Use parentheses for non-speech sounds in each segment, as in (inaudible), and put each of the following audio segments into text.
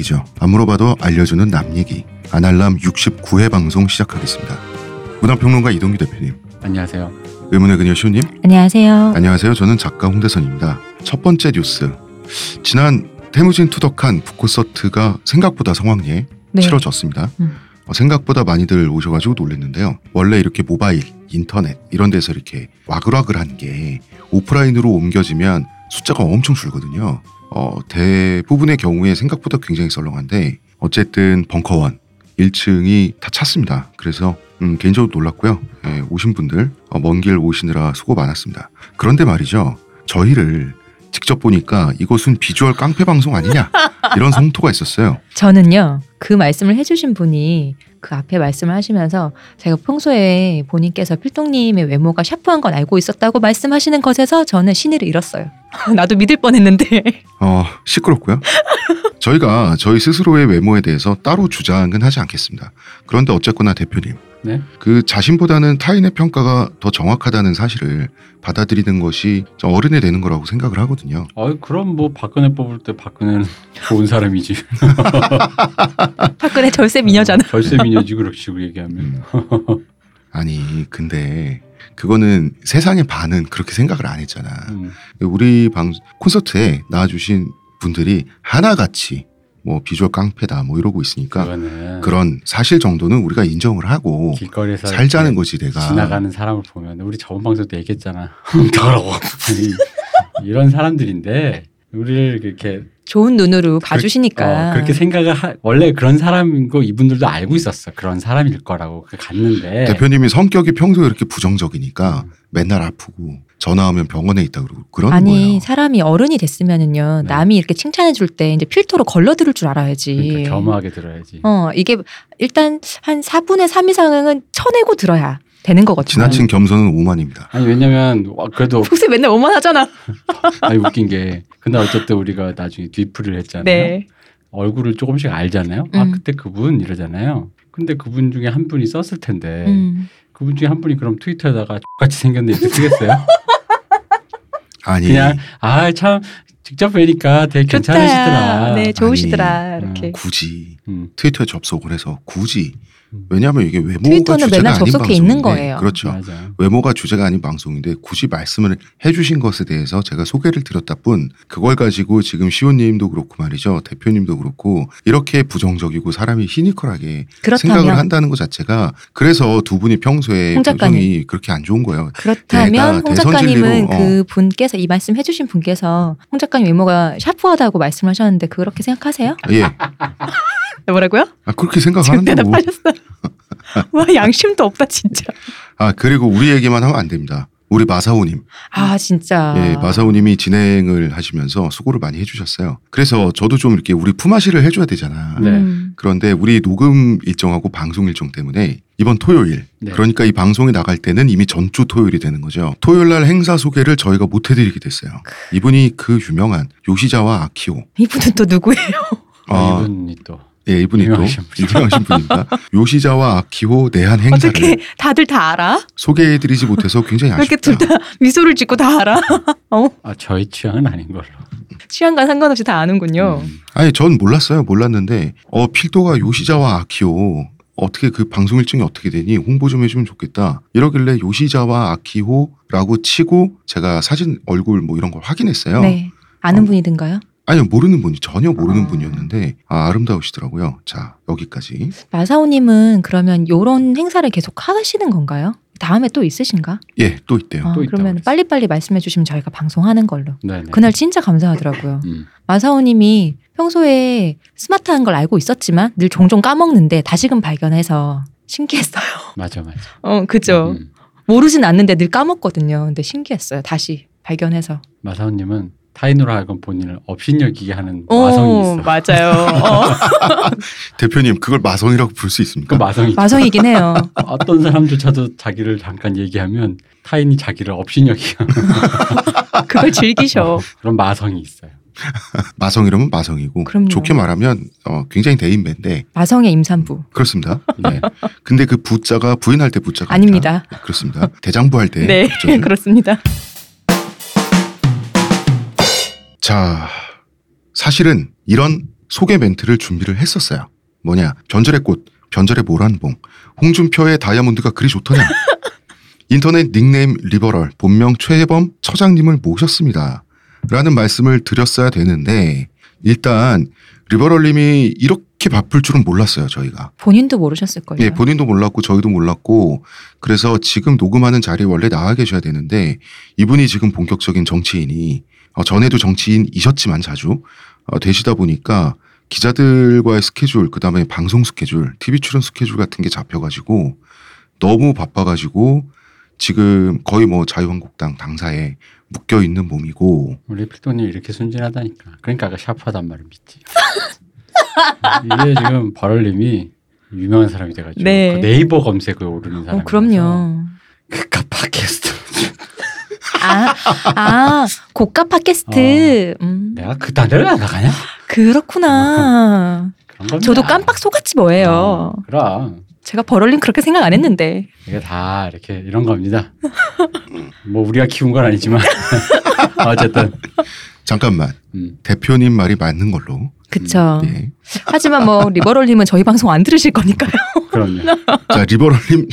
얘기죠. 안 물어봐도 알려주는 남 얘기. 아날람 69회 방송 시작하겠습니다. 문화평론가 이동규 대표님, 안녕하세요. 의문의 그녀 시호님, 안녕하세요. 안녕하세요. 저는 작가 홍대선입니다. 첫 번째 뉴스. 지난 태무진 투덕한 북콘서트가 생각보다 성황리에 네. 치러졌습니다. 음. 어, 생각보다 많이들 오셔가지고 놀랐는데요. 원래 이렇게 모바일, 인터넷 이런 데서 이렇게 와글와글한 게 오프라인으로 옮겨지면 숫자가 엄청 줄거든요. 어, 대부분의 경우에 생각보다 굉장히 썰렁한데 어쨌든 벙커원 1층이 다 찼습니다. 그래서 음, 개인적으로 놀랐고요. 예, 오신 분들 어, 먼길 오시느라 수고 많았습니다. 그런데 말이죠. 저희를 직접 보니까 이것은 비주얼 깡패 방송 아니냐 이런 성토가 있었어요. 저는요 그 말씀을 해주신 분이 그 앞에 말씀을 하시면서 제가 평소에 본인께서 필동님의 외모가 샤프한 건 알고 있었다고 말씀하시는 것에서 저는 신의를 잃었어요. (laughs) 나도 믿을 뻔했는데 어, 시끄럽고요. 저희가 저희 스스로의 외모에 대해서 따로 주장은 하지 않겠습니다. 그런데 어쨌거나 대표님, 네. 그 자신보다는 타인의 평가가 더 정확하다는 사실을 받아들이는 것이 좀 어른이 되는 거라고 생각을 하거든요. 어 그럼 뭐 박근혜 뽑을 때 박근혜는 (laughs) 좋은 사람이지. (laughs) 박근혜 절세 미녀잖아. 절세 미녀지 그렇게 식으로 얘기하면. 음. 아니, 근데 그거는 세상의 반은 그렇게 생각을 안 했잖아. 음. 우리 방 콘서트에 나와주신 분들이 하나같이 뭐 비주얼 깡패다 뭐 이러고 있으니까 그런 사실 정도는 우리가 인정을 하고 길거리에서 살자는 거지 내가. 지나가는 사람을 보면 우리 저번 방송 때 얘기했잖아. (laughs) 더러워. 아니, 이런 사람들인데 우리를 이렇게 좋은 눈으로 봐주시니까 어, 그렇게 생각을 하, 원래 그런 사람인 거 이분들도 알고 있었어. 그런 사람일 거라고 그 갔는데 대표님이 성격이 평소에 이렇게 부정적이니까 음. 맨날 아프고 전화하면 병원에 있다 그러고 그런 아니 거예요. 사람이 어른이 됐으면은요 네. 남이 이렇게 칭찬해 줄 때 이제 필터로 걸러 들을 줄 알아야지. 그러니까 겸허하게 들어야지. 어 이게 일단 한 4분의 3 이상은 쳐내고 들어야 되는 거거든요. 지나친 겸손은 오만입니다. 아니 왜냐면 와, 그래도 (laughs) 평소에 맨날 오만하잖아. (laughs) 아니 웃긴 게 근데 어쨌든 우리가 나중에 뒤풀이를 했잖아요. 네. 얼굴을 조금씩 알잖아요. 아 음. 그때 그분 이러잖아요. 근데 그분 중에 한 분이 썼을 텐데 음. 그분 중에 한 분이 그럼 트위터에다가 (laughs) 같이 생겼네 이렇게 쓰겠어요? (laughs) 아니 그냥 아 참 직접 뵈니까 되게 좋다. 괜찮으시더라. 네, 좋으시더라. 아니, 이렇게. 굳이 음. 트위터에 접속을 해서 굳이 음. 왜냐하면 이게 외모가 트위터는 주제가 맨날 아닌 접속해 있는 방송인데, 거예요. 그렇죠. 맞아. 외모가 주제가 아닌 방송인데 굳이 말씀을 해주신 것에 대해서 제가 소개를 드렸다 뿐 그걸 가지고 지금 시호님도 그렇고 말이죠 대표님도 그렇고 이렇게 부정적이고 사람이 시니컬하게 생각을 그렇다면 한다는 것 자체가 그래서 두 분이 평소에 홍 작가님. 표정이 그렇게 안 좋은 거예요. 그렇다면 내가 홍 작가님은 어. 그 분께서 이 말씀 해주신 분께서 홍 작가님 외모가 샤프하다고 말씀하셨는데 그렇게 생각하세요? 예, (laughs) 뭐라고요? 아, 그렇게 지금 생각하는다고. 대답하셨어요. 와 (laughs) 양심도 없다 진짜. 아 그리고 우리 얘기만 하면 안 됩니다. 우리 마사오님, 아 진짜. 예, 마사오님이 진행을 하시면서 수고를 많이 해주셨어요. 그래서 저도 좀 이렇게 우리 품앗이를 해줘야 되잖아. 네. 음. 그런데 우리 녹음 일정하고 방송 일정 때문에 이번 토요일 네. 그러니까 이 방송이 나갈 때는 이미 전주 토요일이 되는 거죠. 토요일 날 행사 소개를 저희가 못 해드리게 됐어요. 이분이 그 유명한 요시자와 아키오. 이분은 또 누구예요? 아, 어, 이분이 또 예, 이분이 유명하신 또 유명하신 분입니다. (laughs) 요시자와 아키오 내한 행사를 어떻게 다들 다 알아? 소개해드리지 못해서 굉장히 왜 이렇게 아쉽다. 둘다 미소를 짓고 다 알아? (laughs) 어? 아, 저희 취향은 아닌 걸로. 취향과 상관없이 다 아는군요. 음. 아니 전 몰랐어요. 몰랐는데 어 필도가 요시자와 아키오 어떻게 그 방송 일정이 어떻게 되니 홍보 좀 해주면 좋겠다. 이러길래 요시자와 아키호라고 치고 제가 사진 얼굴 뭐 이런 걸 확인했어요. 네. 아는 어. 분이든가요? 아니요 모르는 분이 전혀 모르는 아. 분이었는데 아, 아름다우시더라고요. 자 여기까지. 마사오님은 그러면 요런 행사를 계속 하시는 건가요? 다음에 또 있으신가? 예 또 있대요. 아, 또 그러면. 빨리빨리 말씀해 주시면 저희가 방송하는 걸로. 네, 네. 그날 진짜 감사하더라고요. 음. 마사오님이 평소에 스마트한 걸 알고 있었지만 늘 종종 까먹는데 다시금 발견해서 신기했어요. (laughs) 맞아, 맞아. 어, 그죠. 음. 모르진 않는데 늘 까먹거든요. 근데 신기했어요. 다시 발견해서. 마사오님은 타인으로 하여금 본인을 업신여기게 하는 오, 마성이 있어. 맞아요. (laughs) 어, 대표님 그걸 마성이라고 부를 수그 있습니까? 마성이 마성이긴 해요. (laughs) 어떤 사람조차도 자기를 잠깐 얘기하면 타인이 자기를 업신여기게 (laughs) 그걸 즐기셔. 그런 마성이 있어요. 마성이라면 마성이고 그럼요. 좋게 말하면 어, 굉장히 대인배인데 마성의 임산부. 그렇습니다. 네. 근데 그 부자가 부인할 때 부자가 아닙니다. 아니라 그렇습니다. 대장부 할 때. 네. 그렇습니다. 자, 사실은 이런 소개 멘트를 준비를 했었어요. 뭐냐 변절의 꽃, 변절의 모란봉, 홍준표의 다이아몬드가 그리 좋더냐. (laughs) 인터넷 닉네임 리버럴 본명 최혜범 처장님을 모셨습니다. 라는 말씀을 드렸어야 되는데 일단 리버럴님이 이렇게 바쁠 줄은 몰랐어요 저희가. 본인도 모르셨을걸요. 예, 본인도 몰랐고 저희도 몰랐고 그래서 지금 녹음하는 자리에 원래 나와 계셔야 되는데 이분이 지금 본격적인 정치인이 어, 전에도 정치인이셨지만 자주 어, 되시다 보니까 기자들과의 스케줄 그 다음에 방송 스케줄, TV 출연 스케줄 같은 게 잡혀가지고 너무 바빠가지고 지금 거의 뭐 자유한국당 당사에 묶여 있는 몸이고 우리 필동님 이렇게 순진하다니까. 그러니까 아까 샤프하단 말을 믿지. 이게 지금 버럴님이 유명한 사람이 돼가지고 네. 그 네이버 검색어에 오르는 사람이 어, 그럼요. 그까 팟캐스트 아, 아, 고가 팟캐스트. 음, 내가 그 단어를 안 나가냐? 그렇구나. 그런 겁니다. 저도 깜빡 속았지 뭐예요. 어, 그럼 제가 버럴린 그렇게 생각 안 했는데. 이게 다 이렇게 이런 겁니다. 뭐 우리가 키운 건 아니지만 (laughs) 어쨌든 잠깐만 음. 대표님 말이 맞는 걸로. 그쵸. 예. 하지만 뭐 리버럴님은 저희 방송 안 들으실 거니까요. 그럼요. 자 리버럴님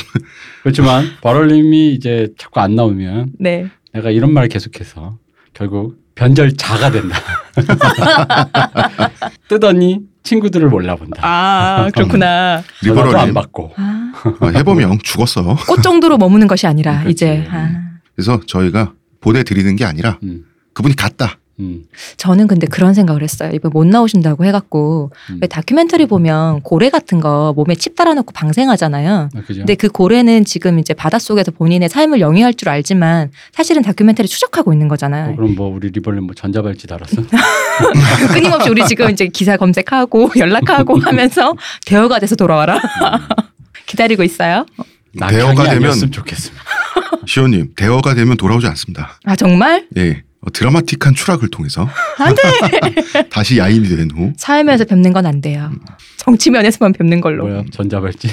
그렇지만 버럴님이 이제 자꾸 안 나오면 네. 내가 이런 말을 계속해서 결국 변절자가 된다. (laughs) 뜨더니 친구들을 몰라본다. 아, 그렇구나. 전화도 안 받고. 아, 형 죽었어. 꽃 정도로 머무는 것이 아니라 그렇지. 이제 아. 그래서 저희가 보내드리는 게 아니라 음, 그분이 갔다. 음, 저는 근데 그런 생각을 했어요. 이번 못 나오신다고 해갖고 음. 왜 다큐멘터리 보면 고래 같은 거 몸에 칩 달아놓고 방생하잖아요. 아? 근데 그 고래는 지금 이제 바닷속에서 본인의 삶을 영위할 줄 알지만 사실은 다큐멘터리 추적하고 있는 어, 거잖아요. 그럼 뭐 우리 리벌님 뭐 전자발찌 달았어? (laughs) 끊임없이 우리 지금 이제 기사 검색하고 (laughs) 연락하고 (laughs) 하면서 대화가 돼서 돌아와라. 기다리고 있어요. 나 대어가 강의 되면- 좋겠습니다. 시호님 대어가 되면 돌아오지 않습니다. 아 정말? 예. 어, 드라마틱한 추락을 통해서 안돼. (laughs) (laughs) 다시 야인이 된 후 사회면에서 뵙는 건 안 돼요. 정치면에서만 뵙는 걸로. 뭐야 전자발찌?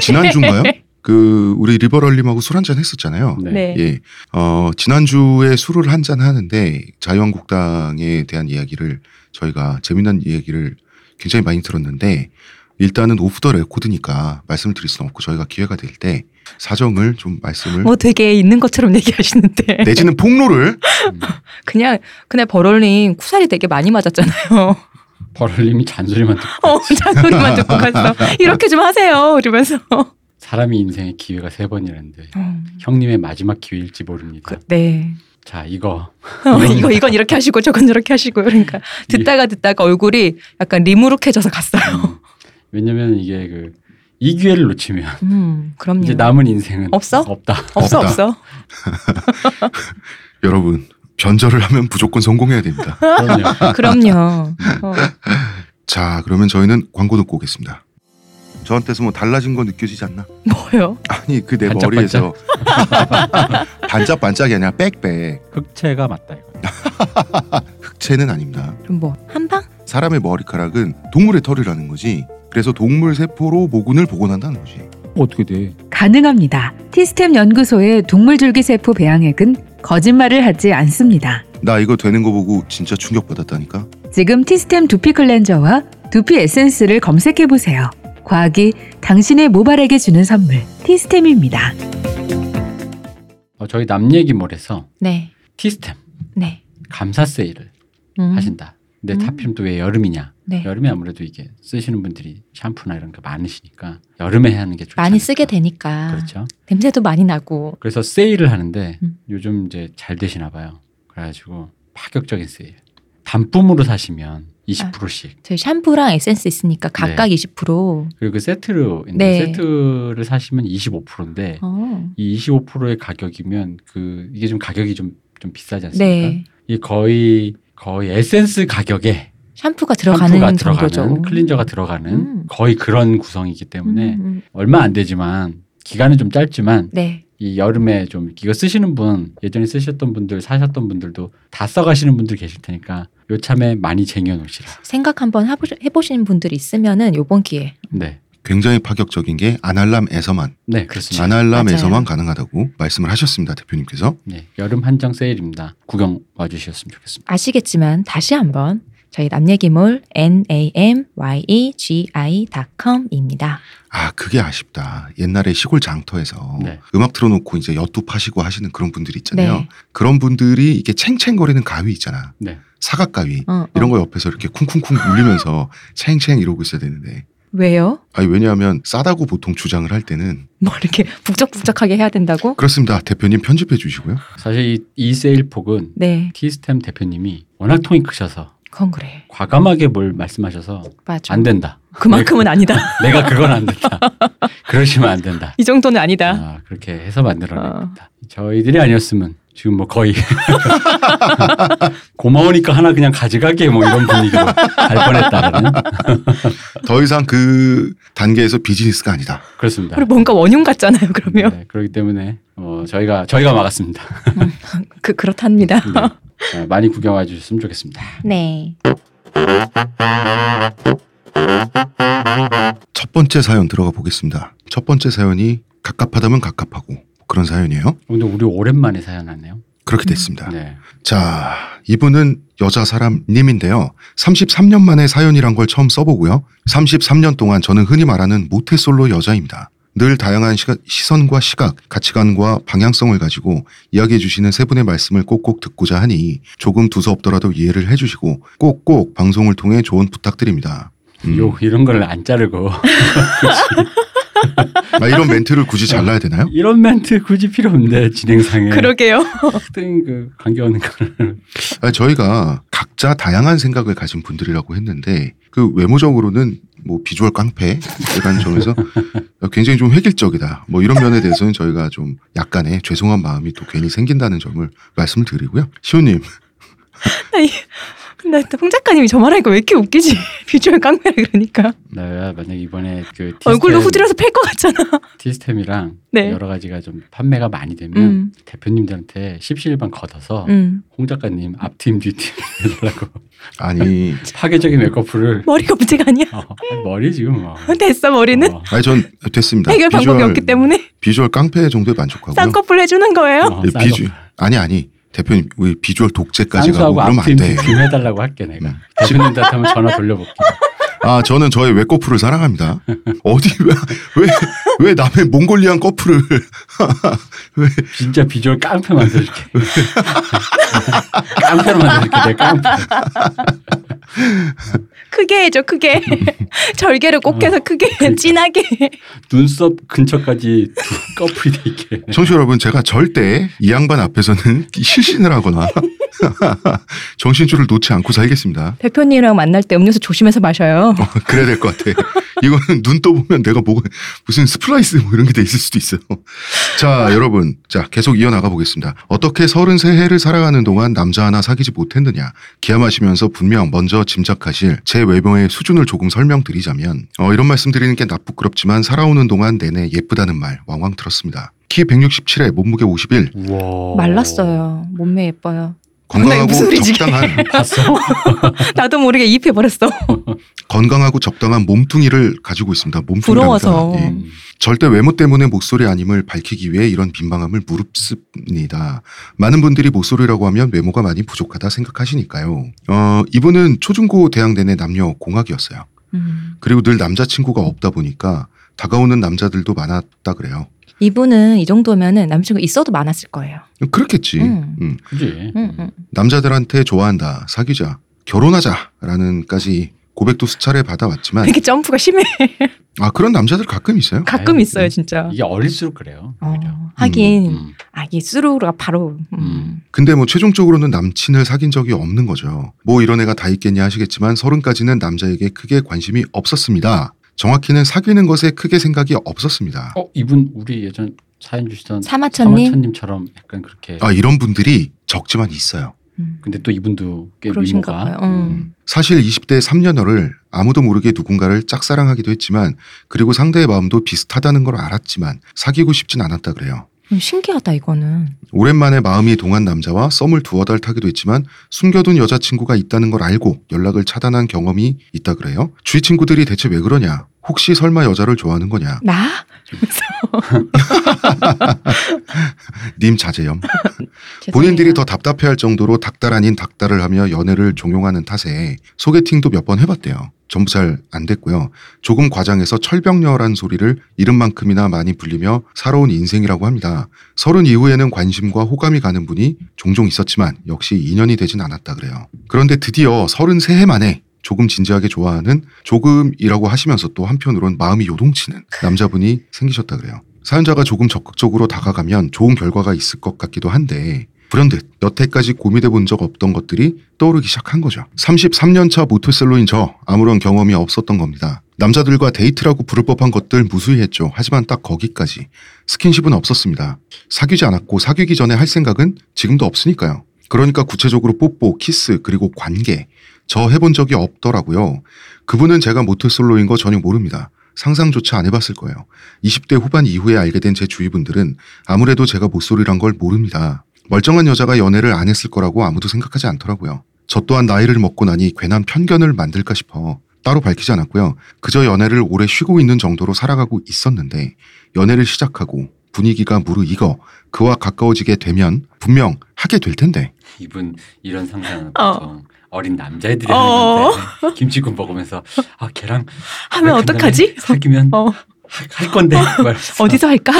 지난 주인가요? (laughs) 그 우리 리버럴님하고 술 한 잔 했었잖아요. 네. 네. 예. 어, 지난주에 술을 한 잔 하는데 자유한국당에 대한 이야기를 저희가 재미난 이야기를 굉장히 많이 들었는데 일단은 오프 더 레코드니까 말씀을 드릴 수는 없고 저희가 기회가 될 때 사정을 좀 말씀을 뭐 되게 있는 것처럼 (laughs) 얘기하시는데 내지는 폭로를 음. (laughs) 그냥 그냥 버럴님 쿠살이 되게 많이 맞았잖아요. 버럴님이 잔소리만 듣고 어, 잔소리만 듣고 갔어. 이렇게 좀 하세요. 이러면서. 사람이 인생에 기회가 세 번이라는데 어, 형님의 마지막 기회일지 모릅니다. 그, 네. 자 이거 어, 이거 이건 이렇게 하시고 저건 저렇게 하시고 그러니까 듣다가 듣다가 얼굴이 약간 리무룩해져서 갔어요. 왜냐면 이게 그 이 기회를 놓치면 음, 그럼요. 이제 남은 인생은 없어? 없다. 없어 없다. 없어. (laughs) 여러분 변절을 하면 무조건 성공해야 됩니다. 그럼요. 그럼요. 어, (laughs) 자 그러면 저희는 광고 듣고 오겠습니다. 저한테서 뭐 달라진 거 느껴지지 않나? 뭐요? 아니 그 내 반짝반짝. 머리에서 (laughs) 반짝반짝이 아니라 빽빽 흑채가 맞다 이거. 흑채는 아닙니다. 그럼 뭐 한방? 사람의 머리카락은 동물의 털이라는 거지. 그래서 동물 세포로 모근을 복원한다는 거지. 어떻게 돼? 가능합니다. 티스템 연구소의 동물 줄기세포 배양액은 거짓말을 하지 않습니다. 나 이거 되는 거 보고 진짜 충격받았다니까. 지금 티스템 두피 클렌저와 두피 에센스를 검색해 보세요. 과학이 당신의 모발에게 주는 선물 티스템입니다. 어, 저희 남 얘기 몰에서 네. 티스템 네. 감사 세일을 음, 하신다. 근데 음. 하필 또왜 여름이냐? 네. 여름에 아무래도 이게 쓰시는 분들이 샴푸나 이런 게 많으시니까 여름에 하는 게 좋지 많이 않을까. 쓰게 되니까 그렇죠. 냄새도 많이 나고. 그래서 세일을 하는데 음. 요즘 이제 잘 되시나 봐요. 그래가지고 파격적인 세일. 단품으로 사시면 20%씩 저희 샴푸랑 에센스 있으니까 각각 20%. 그리고 그 세트로 네. 세트를 사시면 25%인데 어. 이 25%의 가격이면 그 이게 좀 가격이 좀 좀 비싸지 않습니까? 네. 이 거의 거의 에센스 가격에 샴푸가 들어가는 샴푸가 정도죠. 들어가는 cleanser가 들어가는 음. 거의 그런 구성이기 때문에 음, 음. 얼마 안 되지만 기간은 좀 짧지만 네. 이 여름에 좀 이거 쓰시는 분 예전에 쓰셨던 분들 사셨던 분들도 다 써가시는 분들 계실 테니까 요참에 많이 쟁여놓으시라. 생각 한번 해보시, 해보시는 분들이 있으면은 요번 기회. 네, 굉장히 파격적인 게 아날람에서만 네 그렇습니다. 아날람에서만 맞아요. 가능하다고 말씀을 하셨습니다 대표님께서. 네, 여름 한정 세일입니다. 구경 와 주셨으면 좋겠습니다. 아시겠지만 다시 한번 저희 남얘기몰 n a m y e g i.com입니다. 아 그게 아쉽다. 옛날에 시골 장터에서 네. 음악 틀어놓고 이제 엿도 파시고 하시는 그런 분들이 있잖아요. 네. 그런 분들이 이게 챙챙거리는 가위 있잖아. 네. 사각 가위 어, 이런 어. 거 옆에서 이렇게 쿵쿵쿵 울리면서 (laughs) 챙챙 이러고 있어야 되는데. 왜요? 아니 왜냐하면 싸다고 보통 주장을 할 때는 뭐 이렇게 북적북적하게 해야 된다고? 그렇습니다. 대표님 편집해 주시고요. 사실 이, 이 세일 폭은 네, 티스템 대표님이 워낙 통이 크셔서 그건 그래. 과감하게 뭘 말씀하셔서 맞아. 안 된다. 그만큼은 아니다. (laughs) 내가 그건 안 된다. 그러시면 안 된다. 이 정도는 아니다. 아, 그렇게 해서 만들어낸 어. 저희들이 아니었으면 지금 뭐 거의 (laughs) 고마우니까 하나 그냥 가져가게 뭐 이런 분위기로 갈 뻔했다라는 더 이상 그 단계에서 비즈니스가 아니다. 그렇습니다. 그리고 뭔가 원흉 같잖아요. 그러면 네, 그렇기 때문에 어, 저희가 저희가 막았습니다. 그 그렇답니다. 네. 어, 많이 구경해 주셨으면 좋겠습니다. 네. 첫 번째 사연 들어가 보겠습니다. 첫 번째 사연이 갑갑하다면 갑갑하고 그런 사연이에요. 오늘 우리 오랜만에 사연 하네요. 그렇게 됐습니다. 네. 자, 이분은 여자 사람 님인데요. 33년 만에 사연이란 걸 처음 써보고요. 33년 동안 저는 흔히 말하는 모태솔로 여자입니다. 늘 다양한 시가, 시선과 시각, 가치관과 방향성을 가지고 이야기해 주시는 세 분의 말씀을 꼭꼭 듣고자 하니 조금 두서없더라도 이해를 해 주시고 꼭꼭 방송을 통해 조언 부탁드립니다. 음. 요 이런 걸 안 자르고 (laughs) (laughs) 아, 이런 멘트를 굳이 잘라야 되나요? 이런 멘트 굳이 필요 없는데 진행상에 그러게요. 그 관계하는 거를 아니, 저희가 각자 다양한 생각을 가진 분들이라고 했는데 그 외모적으로는 뭐 비주얼 깡패라는 점에서 굉장히 좀 획일적이다. 뭐 이런 면에 대해서는 저희가 좀 약간의 죄송한 마음이 또 괜히 생긴다는 점을 말씀을 드리고요. 시호님, 근데 홍 작가님이 저 말하니까 왜 이렇게 웃기지? (laughs) 비주얼 깡패라 그러니까 내가 만약 이번에 그 얼굴로 티스템- 후드려서 팰 것 같잖아. 티스템이랑 네. 여러 가지가 좀 판매가 많이 되면 음, 대표님들한테 십시일반 걷어서 음. 홍 작가님 앞팀 뒤팀 (laughs) 해달라고 아니, (laughs) 파괴적인 메이크업을 머리가 문제가 아니야. 어, 머리 지금 뭐. 됐어 머리는 어, 아니 전 됐습니다. 해결 방법이 없기 때문에 비주얼 깡패 정도에 만족하고요. 쌍꺼풀 해주는 거예요. 어, 예, 싼 비주 거. 아니 아니 대표님 우리 비주얼 독재까지 가고 그러면 안 돼. 뒤팀 해달라고 할게 내가 음. 대표님들한테 한번 전화 돌려볼게 아 저는 저의 외꺼풀을 사랑합니다. 어디 왜왜 남의 몽골리안 꺼풀을 (laughs) 진짜 비주얼 깡패 만들어줄게 깡패로 만들어줄게 내 깡패 (laughs) 크게 해줘 크게 (laughs) 절개를 꼭 해서 크게 그러니까. 진하게 눈썹 근처까지 꺼풀이 (laughs) 돼 있게 청취자 여러분 제가 절대 이 양반 앞에서는 (laughs) 실신을 하거나 정신줄을 놓지 않고 살겠습니다. 대표님이랑 만날 때 음료수 조심해서 마셔요. 그래야 될 것 같아. 이거는 눈 떠보면 내가 뭐가 무슨 splice 뭐 이런 게 돼 있을 수도 있어요. 자 여러분 자 계속 이어나가 보겠습니다. 어떻게 33해를 살아가는 동안 남자 하나 사귀지 못했느냐 기함하시면서 분명 먼저 짐작하실 제 외모의 수준을 조금 설명드리자면 어, 이런 말씀 드리는 게 부끄럽지만 살아오는 동안 내내 예쁘다는 말 왕왕 들었습니다. 키 167에 몸무게 51 우와 말랐어요. 몸매 예뻐요. 건강하고? 적당한? (laughs) (laughs) 나도 모르게 이입해 버렸어. (laughs) 건강하고 적당한 몸뚱이를 가지고 있습니다. 몸뚱이 부러워서. 예. 음. 절대 외모 때문에 모쏠이 아님을 밝히기 위해 이런 민망함을 무릅습니다. 많은 분들이 모쏠이라고 하면 외모가 많이 부족하다 생각하시니까요. 어, 이분은 초중고 대학 내내 남녀 공학이었어요. 음. 그리고 늘 남자친구가 없다 보니까 다가오는 남자들도 많았다 그래요. 이분은 이 정도면은 남친구 있어도 많았을 거예요. 그렇겠지. 음. 음. 그지 음, 음. 남자들한테 좋아한다, 사귀자, 결혼하자라는까지 고백도 수차례 받아왔지만 되게 점프가 심해. (laughs) 아 그런 남자들 가끔 있어요. 가끔 아유, 있어요, 진짜. 이게 어릴수록 그래요 어. 하긴 음. 아 이게 수루가 바로 음. 음. 근데 뭐 최종적으로는 남친을 사귄 적이 없는 거죠. 뭐 이런 애가 다 있겠냐 하시겠지만 서른까지는 남자에게 크게 관심이 없었습니다. 정확히는 사귀는 것에 크게 생각이 없었습니다. 어 이분 우리 예전 사연 주시던 사마천님? 사마천님처럼 약간 그렇게 아 이런 분들이 적지만 있어요. 음. 근데 또 이분도 꽤 그러신가 미모가 봐요. 음. 사실 20대 3년여를 아무도 모르게 누군가를 짝사랑하기도 했지만 그리고 상대의 마음도 비슷하다는 걸 알았지만 사귀고 싶진 않았다 그래요. 음, 신기하다 이거는. 오랜만에 마음이 동한 남자와 썸을 두어 달 타기도 했지만 숨겨둔 여자친구가 있다는 걸 알고 연락을 차단한 경험이 있다 그래요. 주위 친구들이 대체 왜 그러냐? 혹시 설마 여자를 좋아하는 거냐? 나? (laughs) 님 자제염. (laughs) 본인들이 더 답답해할 정도로 닭달 아닌 닭달을 하며 연애를 종용하는 탓에 소개팅도 몇 번 해봤대요. 전부 잘 안 됐고요. 조금 과장해서 철벽녀란 소리를 이름만큼이나 많이 불리며 살아온 인생이라고 합니다. 서른 이후에는 관심과 호감이 가는 분이 종종 있었지만 역시 인연이 되진 않았다 그래요. 그런데 드디어 서른 세 해 만에 조금 진지하게 좋아하는 조금이라고 하시면서 또 한편으론 마음이 요동치는 남자분이 생기셨다 그래요. 사연자가 조금 적극적으로 다가가면 좋은 결과가 있을 것 같기도 한데 불현듯 여태까지 고민해 본 적 없던 것들이 떠오르기 시작한 거죠. 33년 차 모태솔로인 저 아무런 경험이 없었던 겁니다. 남자들과 데이트라고 부를 법한 것들 무수히 했죠. 하지만 딱 거기까지. 스킨십은 없었습니다. 사귀지 않았고 사귀기 전에 할 생각은 지금도 없으니까요. 그러니까 구체적으로 뽀뽀, 키스, 그리고 관계. 저 해본 적이 없더라고요. 그분은 제가 모태솔로인 거 전혀 모릅니다. 상상조차 안 해봤을 거예요. 20대 후반 이후에 알게 된 제 주위 분들은 아무래도 제가 모쏠이란 걸 모릅니다. 멀쩡한 여자가 연애를 안 했을 거라고 아무도 생각하지 않더라고요. 저 또한 나이를 먹고 나니 괜한 편견을 만들까 싶어 따로 밝히지 않았고요. 그저 연애를 오래 쉬고 있는 정도로 살아가고 있었는데 연애를 시작하고 분위기가 무르익어 그와 가까워지게 되면 분명 하게 될 텐데 이분 이런 상상은 어. 보통 어린 남자애들이 어. 하는 건데 김치국 먹으면서 아 걔랑 하면 왜 어떡하지? 사귀면 어, 할- 할 건데 (laughs) 말면서. 어디서 할까?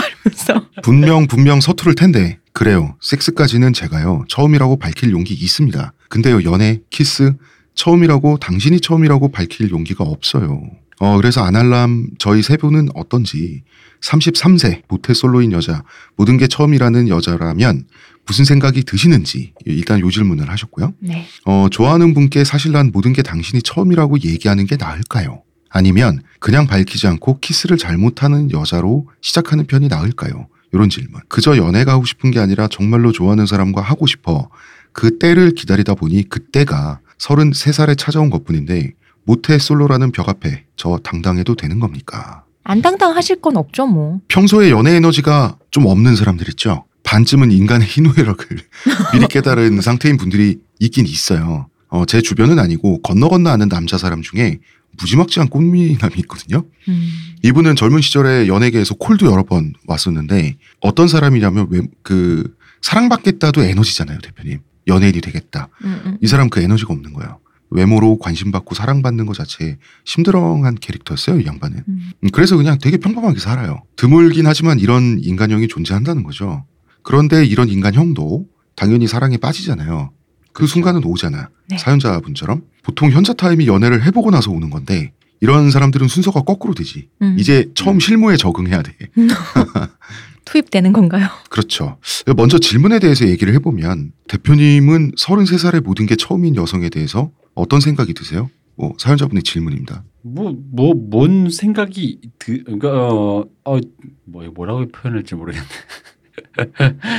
분명 분명 서투를 텐데 그래요. 섹스까지는 제가요 처음이라고 밝힐 용기 있습니다. 근데요 연애 키스 처음이라고 당신이 처음이라고 밝힐 용기가 없어요. 어 그래서 아날람 저희 세 분은 어떤지 33세 모태솔로인 여자 모든 게 처음이라는 여자라면 무슨 생각이 드시는지 일단 요 질문을 하셨고요. 네. 어, 좋아하는 분께 사실 난 모든 게 당신이 처음이라고 얘기하는 게 나을까요? 아니면 그냥 밝히지 않고 키스를 잘못하는 여자로 시작하는 편이 나을까요? 이런 질문. 그저 연애가 하고 싶은 게 아니라 정말로 좋아하는 사람과 하고 싶어 그 때를 기다리다 보니 그때가 33살에 찾아온 것 뿐인데 모태 솔로라는 벽 앞에 저 당당해도 되는 겁니까? 안 당당하실 건 없죠, 뭐. 평소에 연애 에너지가 좀 없는 사람들 있죠. 반쯤은 인간의 희노애락을 (laughs) 미리 깨달은 상태인 분들이 있긴 있어요. 어, 제 주변은 아니고 건너 건너 아는 남자 사람 중에 무지막지한 꽃미남이 있거든요. 음. 이분은 젊은 시절에 연예계에서 콜도 여러 번 왔었는데 어떤 사람이냐면 왜 그 사랑받겠다도 에너지잖아요, 대표님. 연예인이 되겠다. 음, 음. 이 사람 그 에너지가 없는 거예요. 외모로 관심받고 사랑받는 것 자체에 심드렁한 캐릭터였어요, 이 양반은. 음. 음, 그래서 그냥 되게 평범하게 살아요. 드물긴 하지만 이런 인간형이 존재한다는 거죠. 그런데 이런 인간형도 당연히 사랑에 빠지잖아요. 그 순간은 오잖아. 네. 사연자분처럼. 보통 현자 타임이 연애를 해보고 나서 오는 건데 이런 사람들은 순서가 거꾸로 되지. 음. 이제 처음 실무에 적응해야 돼. (laughs) 투입되는 건가요? 그렇죠. 먼저 질문에 대해서 얘기를 해보면 대표님은 33살의 모든 게 처음인 여성에 대해서 어떤 생각이 드세요? 뭐 사연자분의 질문입니다. 뭐 뭐 뭔 생각이 드 그러니까 어, 어, 뭐 뭐라고 표현할지 모르겠네. (laughs)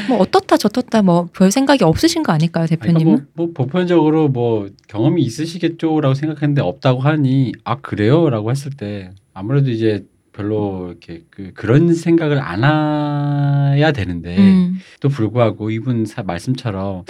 뭐 어떻다 저떻다 뭐 별 생각이 없으신 거 아닐까요, 아니, 그러니까 대표님은? 뭐, 뭐 보편적으로 뭐 경험이 있으시겠죠라고 생각했는데 없다고 하니 아 그래요라고 했을 때 아무래도 이제 별로 이렇게 그 그런 생각을 안 해야 되는데 음. 또 불구하고 이분 사, 말씀처럼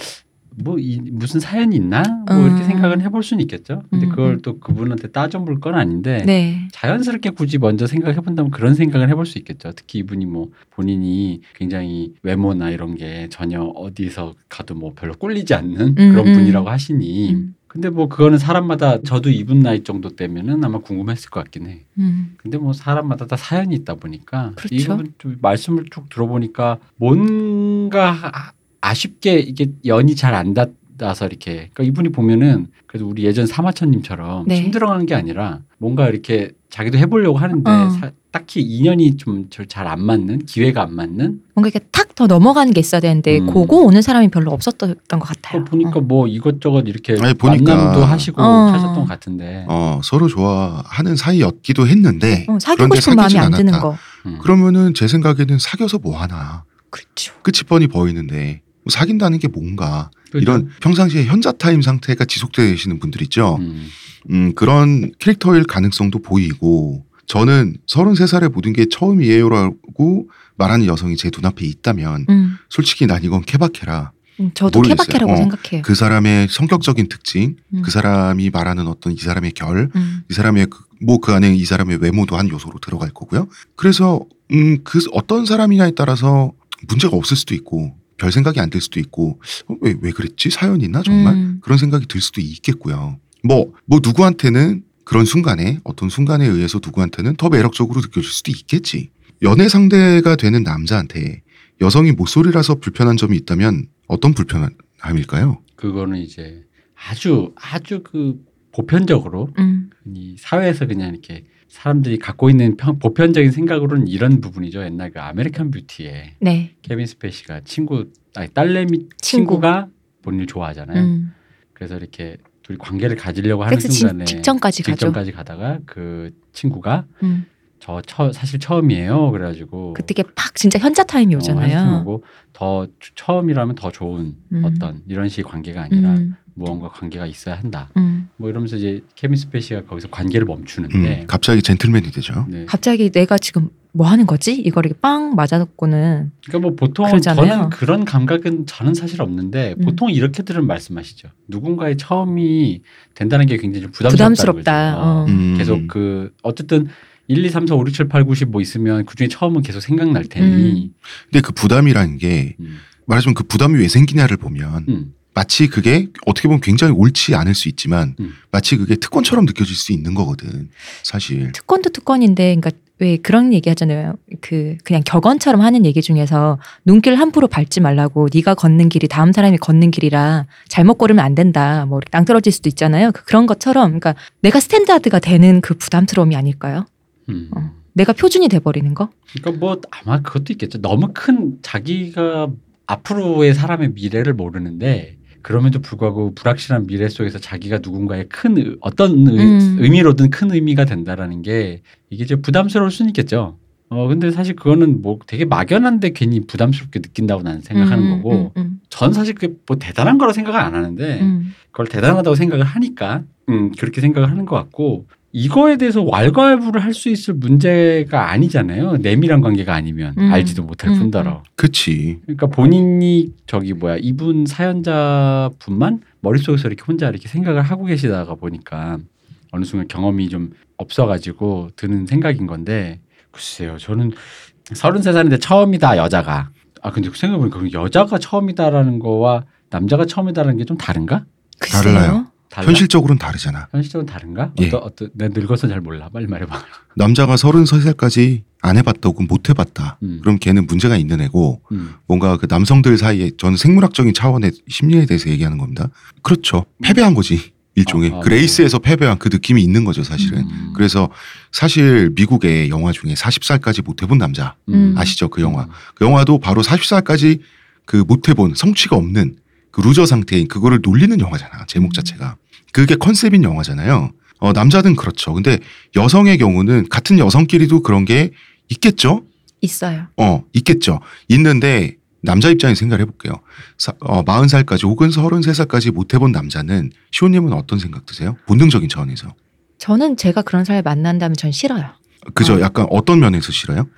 뭐 이, 무슨 사연이 있나 뭐 이렇게 음. 생각은 해볼 수는 있겠죠. 근데 음, 그걸 음. 또 그분한테 따져볼 건 아닌데 네. 자연스럽게 굳이 먼저 생각해 본다면 그런 생각을 해볼 수 있겠죠. 특히 이분이 뭐 본인이 굉장히 외모나 이런 게 전혀 어디서 가도 뭐 별로 꿀리지 않는 음, 그런 음. 분이라고 하시니. 음. 근데 뭐 그거는 사람마다 저도 이분 나이 정도 때면은 아마 궁금했을 것 같긴 해. 음. 근데 뭐 사람마다 다 사연이 있다 보니까 그렇죠. 이 부분 좀 말씀을 쭉 들어보니까 뭔가 아- 아쉽게 이게 연이 잘 안 닿아서 이렇게 그러니까 이분이 보면은 그래도 우리 예전 사마천님처럼 네. 힘들어하는 게 아니라 뭔가 이렇게 자기도 해보려고 하는데 어. 사- 딱히 인연이 좀 잘 안 맞는 기회가 안 맞는 뭔가 이렇게 탁 더 넘어가는 게 있어야 되는데 음. 그거 오는 사람이 별로 없었던 것 같아요. 보니까 뭐 이것저것 이렇게 아니, 보니까- 만남도 하시고 어. 하셨던 것 같은데 어, 서로 좋아하는 사이였기도 했는데 어, 사귀고 그런데 싶은 마음이 안 드는. 거. 음. 그러면은 제 생각에는 사귀어서 뭐 하나 그렇죠. 끝이 뻔히 보이는데 뭐 사귄다는 게 뭔가 그죠? 이런 평상시에 현자 타임 상태가 지속되시는 분들 있죠. 음. 음, 그런 캐릭터일 가능성도 보이고 저는 33살의 모든 게 처음이에요라고 말하는 여성이 제 눈앞에 있다면 음. 솔직히 난 이건 케바케라 음, 저도 모르겠어요. 케바케라고 어, 생각해요. 그 사람의 성격적인 특징, 음. 그 사람이 말하는 어떤 이 사람의 결, 음. 이 사람의 그뭐그 안에 이 사람의 외모도 한 요소로 들어갈 거고요. 그래서 음 그 어떤 사람이냐에 따라서 문제가 없을 수도 있고 별 생각이 안 들 수도 있고 어, 왜, 왜 그랬지 사연 있나 정말 음. 그런 생각이 들 수도 있겠고요. 뭐뭐 누구한테는 그런 순간에 어떤 순간에 의해서 누구한테는 더 매력적으로 느껴질 수도 있겠지. 연애 상대가 되는 남자한테 여성이 모쏠이라서 불편한 점이 있다면 어떤 불편함일까요? 그거는 이제 아주 아주 그 보편적으로 음. 이 사회에서 그냥 이렇게 사람들이 갖고 있는 평, 보편적인 생각으로는 이런 부분이죠. 옛날 그 American Beauty에 네. 케빈 스페이시가 친구 아니 딸내미 친구. 친구 가 본인을 좋아하잖아요. 음. 그래서 이렇게 둘이 관계를 가지려고 하는 순간에 직- 직전까지 가죠. 직전까지 가다가 그 친구가 음. 저 처, 사실 처음이에요. 그래가지고 그때 팍 진짜 현자 타임이 오잖아요. 고더 주- 처음이라면 더 좋은 음. 어떤 이런 식의 관계가 아니라 음. 무언가 관계가 있어야 한다. 음. 뭐 이러면서 이제 케빈 스페이시가 거기서 관계를 멈추는데 음, 갑자기 젠틀맨이 되죠. 네. 갑자기 내가 지금 뭐 하는 거지? 이걸 이렇게 빵 맞아놓고는 그러니까 뭐 보통 그러잖아요. 저는 그런 감각은 저는 사실 없는데 음. 보통 이렇게들은 말씀하시죠. 누군가의 처음이 된다는 게 굉장히 좀 부담스럽다. 부담스럽다. 어. 음. 계속 그 어쨌든 1, 2, 3, 4, 5, 6, 7, 8, 9, 10 뭐 있으면 그 중에 처음은 계속 생각날 테니. 근데 그 부담이라는 게 음. 말하자면 그 부담이 왜 생기냐를 보면 음. 마치 그게 어떻게 보면 굉장히 옳지 않을 수 있지만 음. 마치 그게 특권처럼 느껴질 수 있는 거거든. 사실. 특권도 특권인데, 그러니까 왜 그런 얘기 하잖아요. 그 그냥 격언처럼 하는 얘기 중에서 눈길 함부로 밟지 말라고 네가 걷는 길이 다음 사람이 걷는 길이라 잘못 걸으면 안 된다. 뭐 땅 떨어질 수도 있잖아요. 그- 그런 것처럼, 그러니까 내가 standard가 되는 그 부담스러움이 아닐까요? 음. 어. 내가 표준이 돼버리는 거? 그러니까 뭐 아마 그것도 있겠죠. 너무 큰 자기가 앞으로의 사람의 미래를 모르는데 그럼에도 불구하고 불확실한 미래 속에서 자기가 누군가의 큰 의- 어떤 의, 음. 의 미로든 큰 의미가 된다라는 게 이게 이제 부담스러울 수는 있겠죠. 어 근데 사실 그거는 뭐 되게 막연한데 괜히 부담스럽게 느낀다고 나는 생각하는 음, 거고 음, 전 사실 그게 뭐 대단한 거라 생각을 안 하는데 음. 그걸 대단하다고 생각을 하니까 음, 그렇게 생각을 하는 것 같고 이거에 대해서 왈가왈부를 할 수 있을 문제가 아니잖아요. 내밀한 관계가 아니면 음. 알지도 못할 음, 뿐더러. 그치. 그러니까 본인이 저기 뭐야 이분 사연자 분만 머릿속에서 이렇게 혼자 이렇게 생각을 하고 계시다가 보니까 어느 순간 경험이 좀 없어가지고 드는 생각인 건데 글쎄요 저는 33살인데 처음이다 여자가 아 근데 생각해보니까 그 여자가 처음이다라는 거와 남자가 처음이다라는 게 좀 다른가? 글쎄요. 달라요. 달라? 현실적으로는 다르잖아. 현실적으로 다른가? 예. 어떤 어떤 내가 늙어서 잘 몰라. 빨리 말해봐. (laughs) 남자가 33살까지 안 해봤다 혹은 못 해봤다. 음. 그럼 걔는 문제가 있는 애고 음. 뭔가 그 남성들 사이에 저는 생물학적인 차원의 심리에 대해서 얘기하는 겁니다. 그렇죠. 패배한 거지. 일종의 아, 아, 그 레이스에서 패배한 그 느낌이 있는 거죠 사실은. 음. 그래서 사실 미국의 영화 중에 40살까지 못 해본 남자 음. 아시죠 그 영화. 그 영화도 바로 40살까지 그 못 해본 성취가 없는 그 loser 상태인 그거를 놀리는 영화잖아 제목 자체가. 그게 컨셉인 영화잖아요. 어, 남자는 그렇죠. 근데 여성의 경우는 같은 여성끼리도 그런 게 있겠죠. 있어요. 어, 있겠죠. 있는데 남자 입장에서 생각을 해볼게요. 사, 어, 40살까지 혹은 33살까지 못 해본 남자는 시호님은 어떤 생각 드세요? 본능적인 차원에서. 저는 제가 그런 사람을 만난다면 전 싫어요. 그죠? 어. 약간 어떤 면에서 싫어요?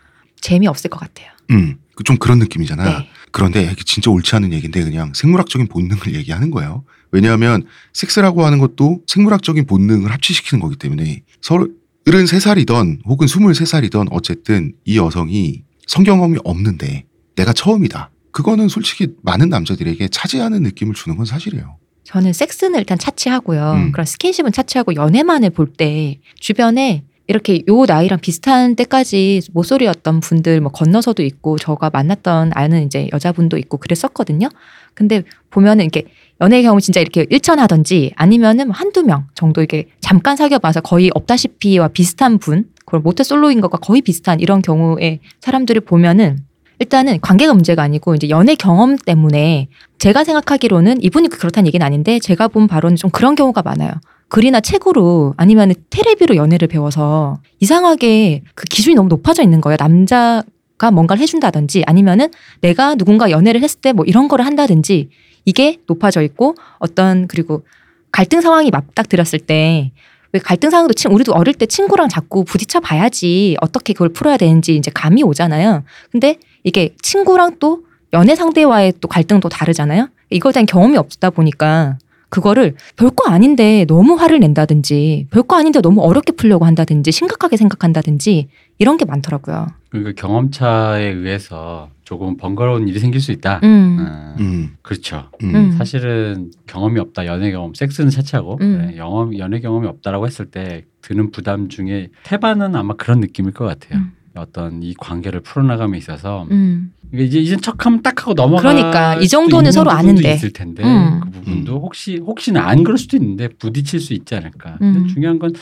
재미없을 것 같아요. 음, 그좀 그런 느낌이잖아. 네. 그런데 이게 진짜 옳지 않은 얘기인데 그냥 생물학적인 본능을 얘기하는 거예요. 왜냐하면 섹스라고 하는 것도 생물학적인 본능을 합치시키는 거기 때문에 서로 73살이던 혹은 23살이던 어쨌든 이 여성이 성경험이 없는데 내가 처음이다. 그거는 솔직히 많은 남자들에게 차지하는 느낌을 주는 건 사실이에요. 저는 섹스는 일단 차치하고요. 음. 그런 스킨십은 차치하고 연애만을 볼 때 주변에 이렇게 요 나이랑 비슷한 때까지 모쏠이었던 분들 뭐 건너서도 있고 저가 만났던 아는 이제 여자분도 있고 그랬었거든요. 근데 보면은 이렇게 연애 경우 진짜 이렇게 일천하든지 아니면은 뭐 한두 명 정도 이렇게 잠깐 사귀어 봐서 거의 없다시피와 비슷한 분, 그걸 모태 솔로인 것과 거의 비슷한 이런 경우에 사람들을 보면은 일단은 관계가 문제가 아니고 이제 연애 경험 때문에 제가 생각하기로는 이분이 그렇다는 얘기는 아닌데 제가 본 바로는 좀 그런 경우가 많아요. 글이나 책으로 아니면 테레비로 연애를 배워서 이상하게 그 기준이 너무 높아져 있는 거예요. 남자가 뭔가를 해준다든지 아니면은 내가 누군가 연애를 했을 때 뭐 이런 거를 한다든지 이게 높아져 있고 어떤 그리고 갈등 상황이 맞닥뜨렸을 때 왜 갈등 상황도 친 우리도 어릴 때 친구랑 자꾸 부딪혀 봐야지 어떻게 그걸 풀어야 되는지 이제 감이 오잖아요. 근데 이게 친구랑 또 연애 상대와의 또 갈등도 다르잖아요. 이거에 대한 경험이 없다 보니까 그거를 별거 아닌데 너무 화를 낸다든지 별거 아닌데 너무 어렵게 풀려고 한다든지 심각하게 생각한다든지 이런 게 많더라고요. 그 경험차에 의해서 조금 번거로운 일이 생길 수 있다. 음. 어, 음, 그렇죠. 음, 음. 사실은 경험이 없다 연애 경험 섹스는 차치하고 음. 네, 영험 연애 경험이 없다라고 했을 때 드는 부담 중에 태반은 아마 그런 느낌일 것 같아요. 음. 어떤 이 관계를 풀어나감에 있어서 음. 이게 이제 이제 척하면 딱 하고 넘어가. 그러니까 이 정도는 서로 아는데. 있을 텐데 음. 그 부분도 혹시 혹시나 안 그럴 수도 있는데 부딪힐 수 있지 않을까. 음. 근데 중요한 건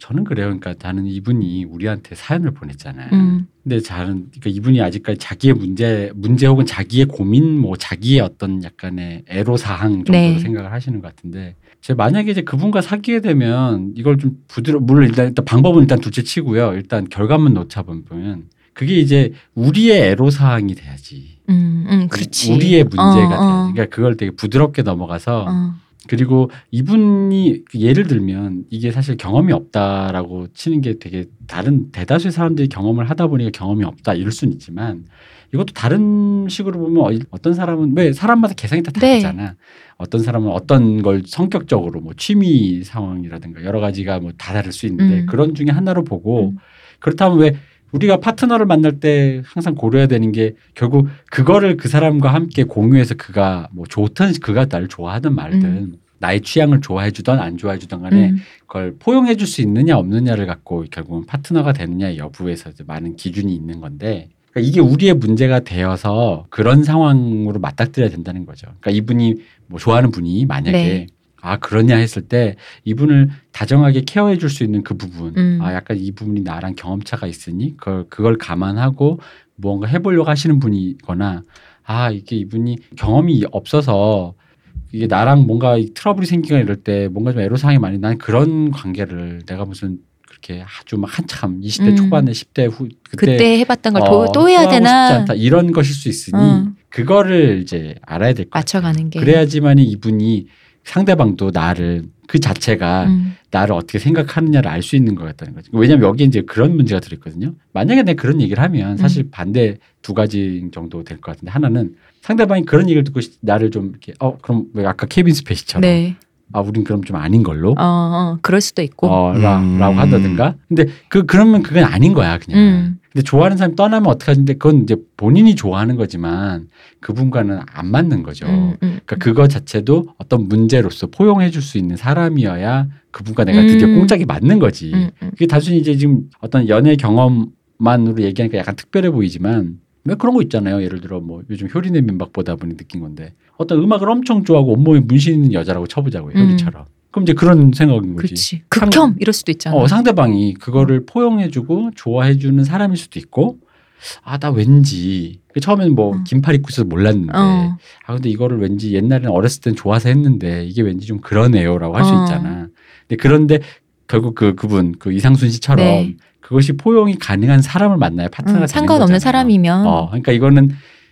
저는 그래요. 그러니까 나는 이분이 우리한테 사연을 보냈잖아요. 음. 근데 저는 그러니까 이분이 아직까지 자기의 문제 문제 혹은 자기의 고민 뭐 자기의 어떤 약간의 애로 사항 정도로 네. 생각을 하시는 것 같은데 제 만약에 이제 그분과 사귀게 되면 이걸 좀 부드러 물론 일단, 일단 방법은 일단 둘째 치고요. 일단 결과만 놓자 보면 그게 이제 우리의 애로 사항이 돼야지. 음, 음, 그렇지. 우리의 문제가 어, 돼야지. 어. 그러니까 그걸 되게 부드럽게 넘어가서 어. 그리고 이분이 그 예를 들면 이게 사실 경험이 없다라고 치는 게 되게 다른 대다수의 사람들이 경험을 하다 보니까 경험이 없다 이럴 수는 있지만 이것도 다른 식으로 보면 어- 어떤 사람은 왜 사람마다 개성이 다 네. 다르잖아. 어떤 사람은 어떤 걸 성격적으로 뭐 취미 상황이라든가 여러 가지가 뭐 다 다를 수 있는데 음. 그런 중에 하나로 보고 음. 그렇다면 왜 우리가 파트너를 만날 때 항상 고려해야 되는 게 결국 그거를 그 사람과 함께 공유해서 그가 뭐 좋든 그가 나를 좋아하든 말든 나의 취향을 좋아해 주던 안 좋아해 주던 간에 음. 그걸 포용해 줄 수 있느냐 없느냐를 갖고 결국은 파트너가 되느냐 여부에서 많은 기준이 있는 건데 그러니까 이게 우리의 문제가 되어서 그런 상황으로 맞닥뜨려야 된다는 거죠. 그러니까 이분이 뭐 좋아하는 분이 만약에 네. 아 그러냐 했을 때 이분을 다정하게 케어해 줄 수 있는 그 부분 음. 아 약간 이 부분이 나랑 경험차가 있으니 그걸 그걸 감안하고 무언가 해보려고 하시는 분이거나 아 이게 이분이 경험이 없어서 이게 나랑 뭔가 이 트러블이 생기거나 이럴 때 뭔가 좀 애로사항이 많이 난 그런 관계를 내가 무슨 그렇게 아주 막 한참 20대 음. 초반에 10대 후 그때, 그때 해봤던 걸 어, 또, 또 해야 되나 않다 이런 것일 수 있으니 음. 그거를 이제 알아야 될 것 같아요. 맞춰가는 게. 그래야지만이 이분이 상대방도 나를 그 자체가 음. 나를 어떻게 생각하느냐를 알 수 있는 것 같다는 거죠. 왜냐하면 여기 이제 그런 문제가 들어있거든요. 만약에 내가 그런 얘기를 하면 사실 음. 반대 두 가지 정도 될 것 같은데 하나는 상대방이 그런 얘기를 듣고 시- 나를 좀 이렇게 어 그럼 왜 아까 케빈 스페이시처럼 네. 아 우린 그럼 좀 아닌 걸로 어, 어, 그럴 수도 있고. 어, 라, 음. 라고 한다든가. 근데 그 그러면 그건 아닌 거야 그냥. 음. 근데 좋아하는 사람이 떠나면 어떡하는데 그건 이제 본인이 좋아하는 거지만 그분과는 안 맞는 거죠. 음, 음. 그러니까 그거 자체도 어떤 문제로서 포용해 줄 수 있는 사람이어야 그분과 내가 드디어 음. 꽁짝이 맞는 거지. 음, 음. 그게 단순히 이제 지금 어떤 연애 경험만으로 얘기하니까 약간 특별해 보이지만 왜 그런 거 있잖아요. 예를 들어 뭐 요즘 효리네 민박 보다 보니 느낀 건데 어떤 음악을 엄청 좋아하고 온몸에 문신 있는 여자라고 쳐보자고요. 음. 효리처럼. 그럼 이제 그런 생각인 거지. 그렇지. 극혐 이럴 수도 있잖아. 어, 상대방이 그거를 포용해주고 좋아해주는 사람일 수도 있고, 아, 나 왠지. 처음에는 뭐 음. 긴팔 입고 있어서 몰랐는데, 어. 아, 근데 이거를 왠지 옛날에는 어렸을 땐 좋아서 했는데, 이게 왠지 좀 그러네요 라고 할수 어. 있잖아. 근데 그런데 결국 그, 그분, 그 이상순 씨처럼 네. 그것이 포용이 가능한 사람을 만나야 파트너가 음, 상관없는. 사람이면 어, 그러니까 이거는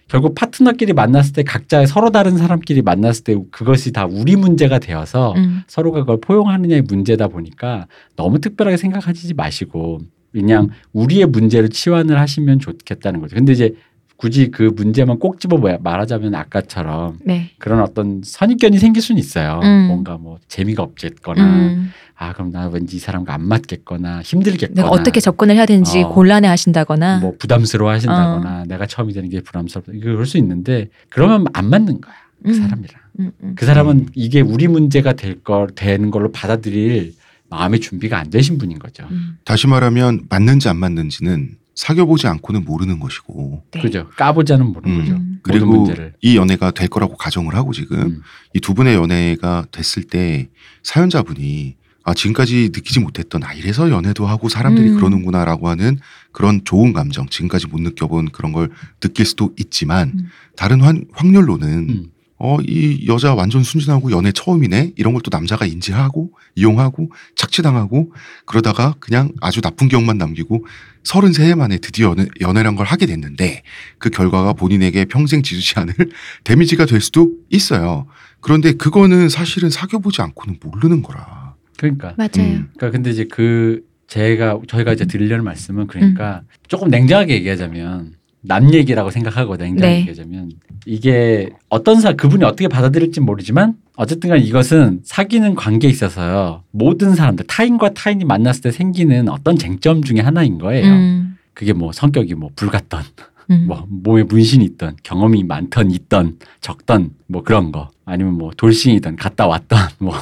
결국 파트너끼리 만났을 때 각자 서로 다른 사람끼리 만났을 때 그것이 다 우리 문제가 되어서 음, 서로가 그걸 포용하느냐의 문제다 보니까 너무 특별하게 생각하지 마시고 그냥 우리의 문제를 치환을 하시면 좋겠다는 거죠. 근데 이제 굳이 그 문제만 꼭 집어 말하자면 아까처럼 네. 그런 어떤 선입견이 생길 수는 있어요. 음. 뭔가 뭐 재미가 없겠거나 음, 아 그럼 나 왠지 이 사람과 안 맞겠거나 힘들겠거나 내가 어떻게 접근을 해야 되는지 어. 곤란해 하신다거나. 뭐 부담스러워 하신다거나 내가 처음이 되는 게 부담스럽다. 이거 그럴 수 있는데 그러면 안 맞는 거야. 그 음. 사람이랑. 음, 음. 그 사람은 이게 우리 문제가 될 걸 되는 걸로 받아들일 마음의 준비가 안 되신 분인 거죠. 음. 다시 말하면 맞는지 안 맞는지는 사귀어보지 않고는 모르는 것이고 네. 그죠? 까보자는 모르는 음. 거죠. 음. 그리고 문제를. 이 연애가 될 거라고 가정을 하고 지금 음. 이두 분의 연애가 됐을 때 사연자분이 아 지금까지 느끼지 못했던 아 이래서 연애도 하고 사람들이 음. 그러는구나라고 하는 그런 좋은 감정 지금까지 못 느껴본 그런 걸 느낄 수도 있지만 음. 다른 환, 확률로는 음. 어이 여자 완전 순진하고 연애 처음이네 이런 걸 또 남자가 인지하고 이용하고 착취당하고 그러다가 그냥 아주 나쁜 기억만 남기고 33해 만에 드디어 연애, 연애란 걸 하게 됐는데 그 결과가 본인에게 평생 지수지 않을 (laughs) 데미지가 될 수도 있어요. 그런데 그거는 사실은 사귀어보지 않고는 모르는 거라. 그러니까. 맞아요. 음. 그러니까 근데 이제 그 제가 저희가 이제 드리려는 말씀은 그러니까 조금 냉정하게 얘기하자면 남 얘기라고 생각하고 냉정하게 네. 얘기하자면 이게 어떤 사 그분이 어떻게 받아들일지 모르지만 어쨌든 간 이것은 사귀는 관계에 있어서요. 모든 사람들 타인과 타인이 만났을 때 생기는 어떤 쟁점 중에 하나인 거예요. 음, 그게 뭐 성격이 뭐 불같던 음. 뭐 몸에 문신이 있던 경험이 많던 있던 적던 뭐 그런 거 아니면 뭐 돌싱이든 갔다 왔던 뭐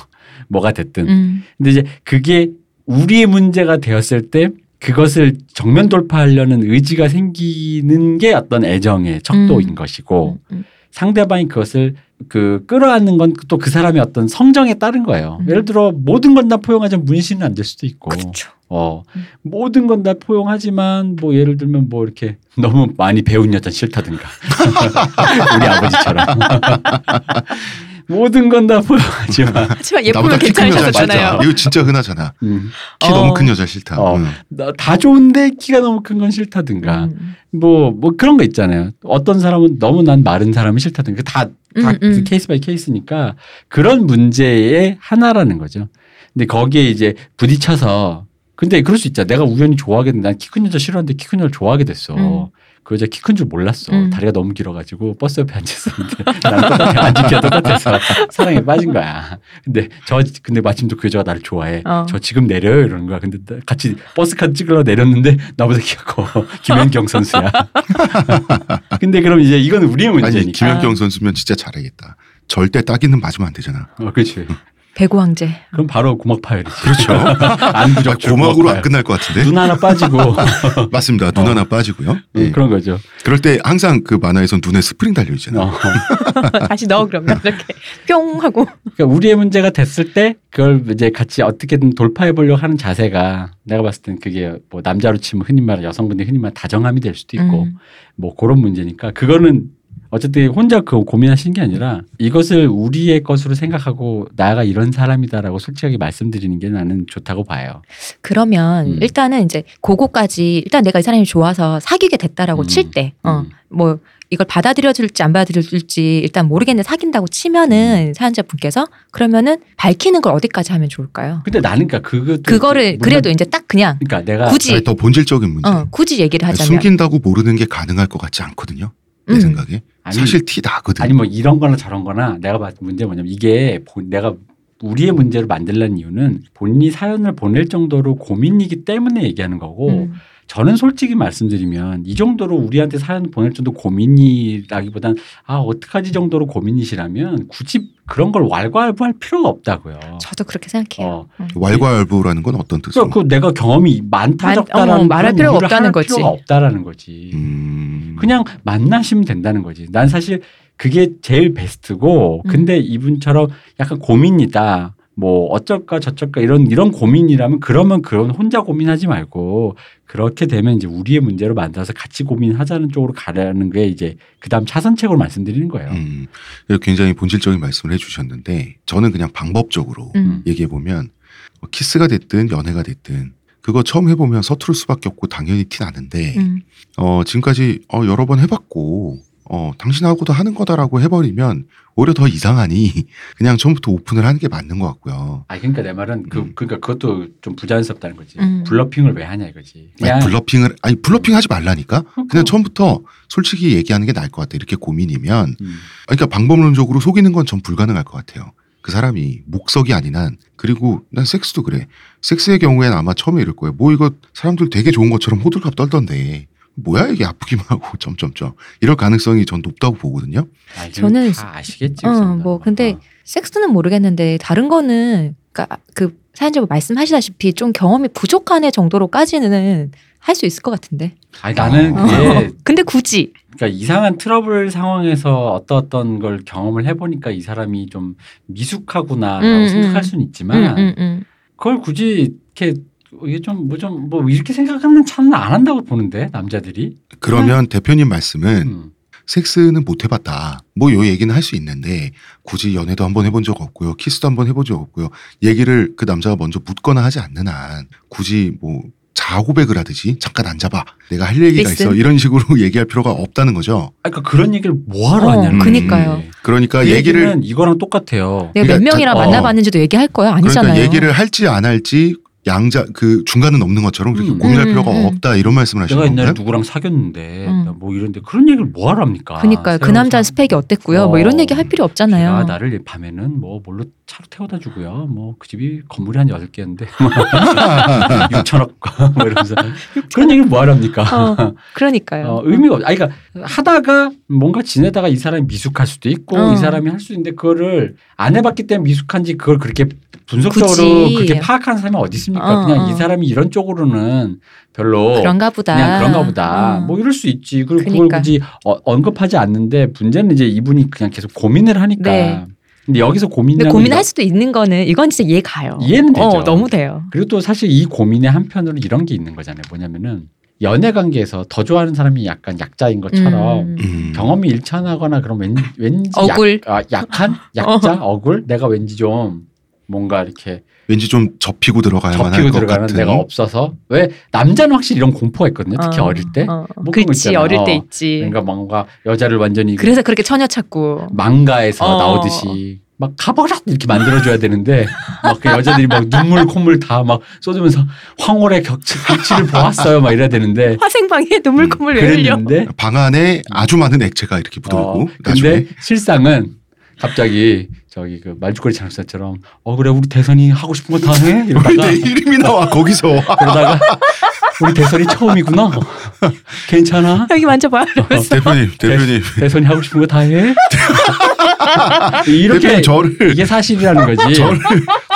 뭐가 됐든 음, 근데 이제 그게 우리의 문제가 되었을 때 그것을 정면 돌파하려는 의지가 생기는 게 어떤 애정의 척도인 음. 것이고 음, 상대방이 그것을 그 끌어안는 건 또 그 사람의 어떤 성정에 따른 거예요. 음. 예를 들어 모든 건 다 포용하자면 문신은 안 될 수도 있고 그렇죠. 어 음. 모든 건 다 포용하지만 뭐 예를 들면 뭐 이렇게 (laughs) 너무 많이 배운 여자 싫다든가 (laughs) 우리 아버지처럼 (laughs) 모든 건 다 포용하지만 하지만 나보다 예쁘면 키큰 여자 괜찮으셨잖아요. 싫다. 이거 진짜 흔하잖아. 음, 키 어. 너무 큰 여자 싫다. 어. 응. 나- 다 좋은데 키가 너무 큰 건 싫다든가 음, 뭐 뭐 그런 거 있잖아요. 어떤 사람은 너무 난 마른 사람이 싫다든가 다, 다 음, 음. case by case니까 그런 문제의 하나라는 거죠. 근데 거기에 이제 부딪혀서 근데 그럴 수 있잖아. 내가 우연히 좋아하게 된, 난 키 큰 여자 싫어하는데 키 큰 여자 좋아하게 됐어. 음. 그 여자 키 큰 줄 몰랐어. 음. 다리가 너무 길어가지고 버스 옆에 앉았었는데 난 똑같아. 앉은키가 똑같아서 사랑에 빠진 거야. 근데 저 근데 마침 또 그 여자가 나를 좋아해. 어. 저 지금 내려요 이러는 거야. 근데 나- 같이 버스 카드 찍으러 내렸는데 나보다 키가 커. (laughs) 김연경 선수야. (laughs) 근데 그럼 이제 이건 우리의 아니 문제니까. 김연경 선수면 진짜 잘하겠다. 절대 따귀는 맞으면 안 되잖아. 어, 그렇지. 배구 황제. 그럼 바로 고막 파열이지. 그렇죠. (laughs) 안 부적 아, 고막으로 안 끝날 것 같은데. 눈 하나 빠지고 (laughs) 맞습니다. 눈 어. 하나 빠지고요. 음, 예. 그런 거죠. 그럴 때 항상 그 만화에선 눈에 스프링 달려 있잖아. 어. (laughs) 다시 넣어 그러면 이렇게 뿅 하고. 그러니까 우리의 문제가 됐을 때 그걸 이제 같이 어떻게든 돌파해 보려고 하는 자세가 내가 봤을 땐 그게 뭐 남자로 치면 흔히 말하는 여성분들이 흔히 말하는 다정함이 될 수도 있고 음. 뭐 그런 문제니까 그거는 어쨌든 혼자 그 고민하시는 게 아니라 이것을 우리의 것으로 생각하고 나가 이런 사람이다라고 솔직하게 말씀드리는 게 나는 좋다고 봐요. 그러면 음. 일단은 이제 그거까지 일단 내가 이 사람이 좋아서 사귀게 됐다라고 음. 칠 때, 어, 음. 뭐 이걸 받아들여줄지 안 받아들여줄지 일단 모르겠는데 사귄다고 음. 치면은 사연자분께서 그러면은 밝히는 걸 어디까지 하면 좋을까요? 근데 나는 그러니까 그거 그거를 그래도 이제 딱 그냥 그러니까 내가 굳이 더 본질적인 문제. 어, 굳이 얘기를 하자면 숨긴다고 모르는 게 가능할 것 같지 않거든요. 내 음. 생각에. 아니, 사실 티 나거든. 아니 뭐 이런 거나 저런 거나 내가 봤을 때 문제 뭐냐면 이게 본- 내가 우리의 문제로 만들려는 이유는 본인이 사연을 보낼 정도로 고민이기 때문에 얘기하는 거고 음. 저는 솔직히 말씀드리면 이 정도로 우리한테 사연 보낼 정도 고민이라기보단 아 어떡하지 정도로 고민이시라면 굳이 그런 걸 왈가왈부할 필요가 없다고요. 저도 그렇게 생각해요. 어. 왈가왈부라는 건 어떤? 그러니까 그 내가 경험이 많다 많- 적다라는 어머, 말할 필요가 없다는 할 거지. 필요가 없다라는 거지. 음. 그냥 만나시면 된다는 거지. 난 사실 그게 제일 베스트고, 음. 근데 이분처럼 약간 고민이다. 뭐 어쩔까 저쩔까 이런 이런 고민이라면 그러면 그런 혼자 고민하지 말고 그렇게 되면 이제 우리의 문제로 만들어서 같이 고민하자는 쪽으로 가라는 게 이제 그다음 차선책으로 말씀드리는 거예요. 음. 굉장히 본질적인 말씀을 해주셨는데 저는 그냥 방법적으로 음. 얘기해 보면 뭐 키스가 됐든 연애가 됐든 그거 처음 해보면 서투를 수밖에 없고 당연히 티 나는데 음. 어, 지금까지 어, 여러 번 해봤고 어, 당신하고도 하는 거다라고 해버리면 오히려 더 이상하니 (laughs) 그냥 처음부터 오픈을 하는 게 맞는 것 같고요. 아 그러니까 내 말은 그 음. 그러니까 그것도 좀 부자연스럽다는 거지. 음. bluffing을 왜 하냐 이거지. 아니, bluffing을 아니 bluffing 하지 말라니까. 그러니까. 그냥 처음부터 솔직히 얘기하는 게 나을 것 같아. 이렇게 고민이면 음. 그러니까 방법론적으로 속이는 건 전 불가능할 것 같아요. 그 사람이 목석이 아닌 한 그리고 난 섹스도 그래. 섹스의 경우에는 아마 처음에 이럴 거예요. 뭐 이거 사람들 되게 좋은 것처럼 호들갑 떨던데 뭐야 이게 아프기만 (laughs) 하고 점점점 이럴 가능성이 전 높다고 보거든요. 아, 저는 다 아시겠지. 그 어. 뭐 근데 어. 섹스는 모르겠는데 다른 거는 그러니까 그 사연자분 말씀하시다시피 좀 경험이 부족한 애 정도로까지는 할 수 있을 것 같은데. 아니 나는 어. 그게 (laughs) 근데 굳이 그러니까 이상한 트러블 상황에서 어떤 어떤 걸 경험을 해보니까 이 사람이 좀 미숙하구나라고 음, 음. 생각할 수는 있지만 음, 음, 음. 그걸 굳이 이렇게 이게 좀 뭐좀뭐 이렇게 생각하는 차는 안 한다고 보는데 남자들이 그러면 대표님 말씀은 음. 섹스는 못 해봤다. 뭐 요 얘기는 할 수 있는데 굳이 연애도 한번 해본 적 없고요. 키스도 한번 해본 적 없고요. 얘기를 그 남자가 먼저 묻거나 하지 않는 한 굳이 뭐 자고백을 하듯이 잠깐 앉아봐. 내가 할 얘기가. 있어. 이런 식으로 (laughs) 얘기할 필요가 없다는 거죠. 아, 그러니까 그런 얘기를 뭐하러 어, 하냐는 그니까요. 거지. 그러니까 그 얘기를 이거랑 똑같아요. 내가 몇 그러니까 명이랑 자- 어. 만나봤는지도 얘기할 거예요? 아니잖아요. 그러니까 얘기를 할지 안 할지 양자 그 중간은 없는 것처럼 그렇게 음. 고민할 음, 필요가 음. 없다 이런 말씀을 하시는 내가 옛날에 건가요? 누구랑 사귀었는데 음. 나뭐 이런데 그런 얘기를 뭐 하랍니까? 그니까요. 그 새로운 남자 사람. 스펙이 어땠고요. 뭐 어. 이런 얘기 할 필요 없잖아요. 걔가 나를 밤에는 뭐 뭘로 차로 태워다 주고요. 뭐 그 집이 건물이 한 여덟 개인데 (laughs) 6천억 (laughs) 뭐 이러면서 그런 얘기를 뭐 하랍니까? 어, 그러니까요. 어, 의미가 없. 아니 그러니까 하다가 뭔가 지내다가 이 사람이 미숙할 수도 있고 어. 이 사람이 할 수 있는데 그거를 안 해봤기 때문에 미숙한지 그걸 그렇게 분석적으로 굳이. 그렇게 파악하는 사람이 어디 있습니까? 어, 그냥 어. 이 사람이 이런 쪽으로는 별로 그런가 보다. 그냥 그런가 보다. 어. 뭐 이럴 수 있지. 그리고 그걸 그러니까. 굳이 어, 언급하지 않는데 문제는 이제 이분이 그냥 계속 고민을 하니까. 네. 근데 여기서 고민을 근데 고민할 수도 있는 거는 이건 진짜 이해 가요. 이해는 되죠. 어, 너무 돼요. 그리고 또 사실 이 고민의 한편으로 이런 게 있는 거잖아요. 뭐냐면은 연애 관계에서 더 좋아하는 사람이 약간 약자인 것처럼 음. 음. 경험이 일천하거나 그런 왠, 왠지 억울. 약, 아, 약한 (laughs) 약자 억울 내가 왠지 좀 뭔가 이렇게 왠지 좀 접히고 만할 접히고 것 들어가는 같은 내가 없어서 왜 남자는 확실히 이런 공포가 있거든요. 특히 어, 어릴 때 어. 뭐 그렇지. 어릴 때 어. 있지. 그러니까 뭔가 여자를 완전히 그래서 그렇게 처녀 찾고. 망가에서 어. 나오듯이 막 가버라 이렇게 만들어줘야 되는데 막 그 여자들이 막 눈물 콧물 다 막 쏟으면서 황홀의 격치, 격치를 보았어요 막 이래야 되는데 화생방에 눈물 콧물 왜 흘려? 그랬는데 방 안에 아주 많은 액체가 이렇게 묻어있고 어, 근데 실상은 갑자기 저기 그 말죽거리 장사처럼 어 그래 우리 대선이 하고 싶은 거 다해왜 이러다가 내 이름이 나와 거기서 그러다가 우리 대선이 처음이구나 괜찮아 여기 만져봐. 이러면서. 대표님 대표님 대 선이 하고 싶은 거 다 해 이렇게 대표님 저를 이게 사실이라는 거지 저를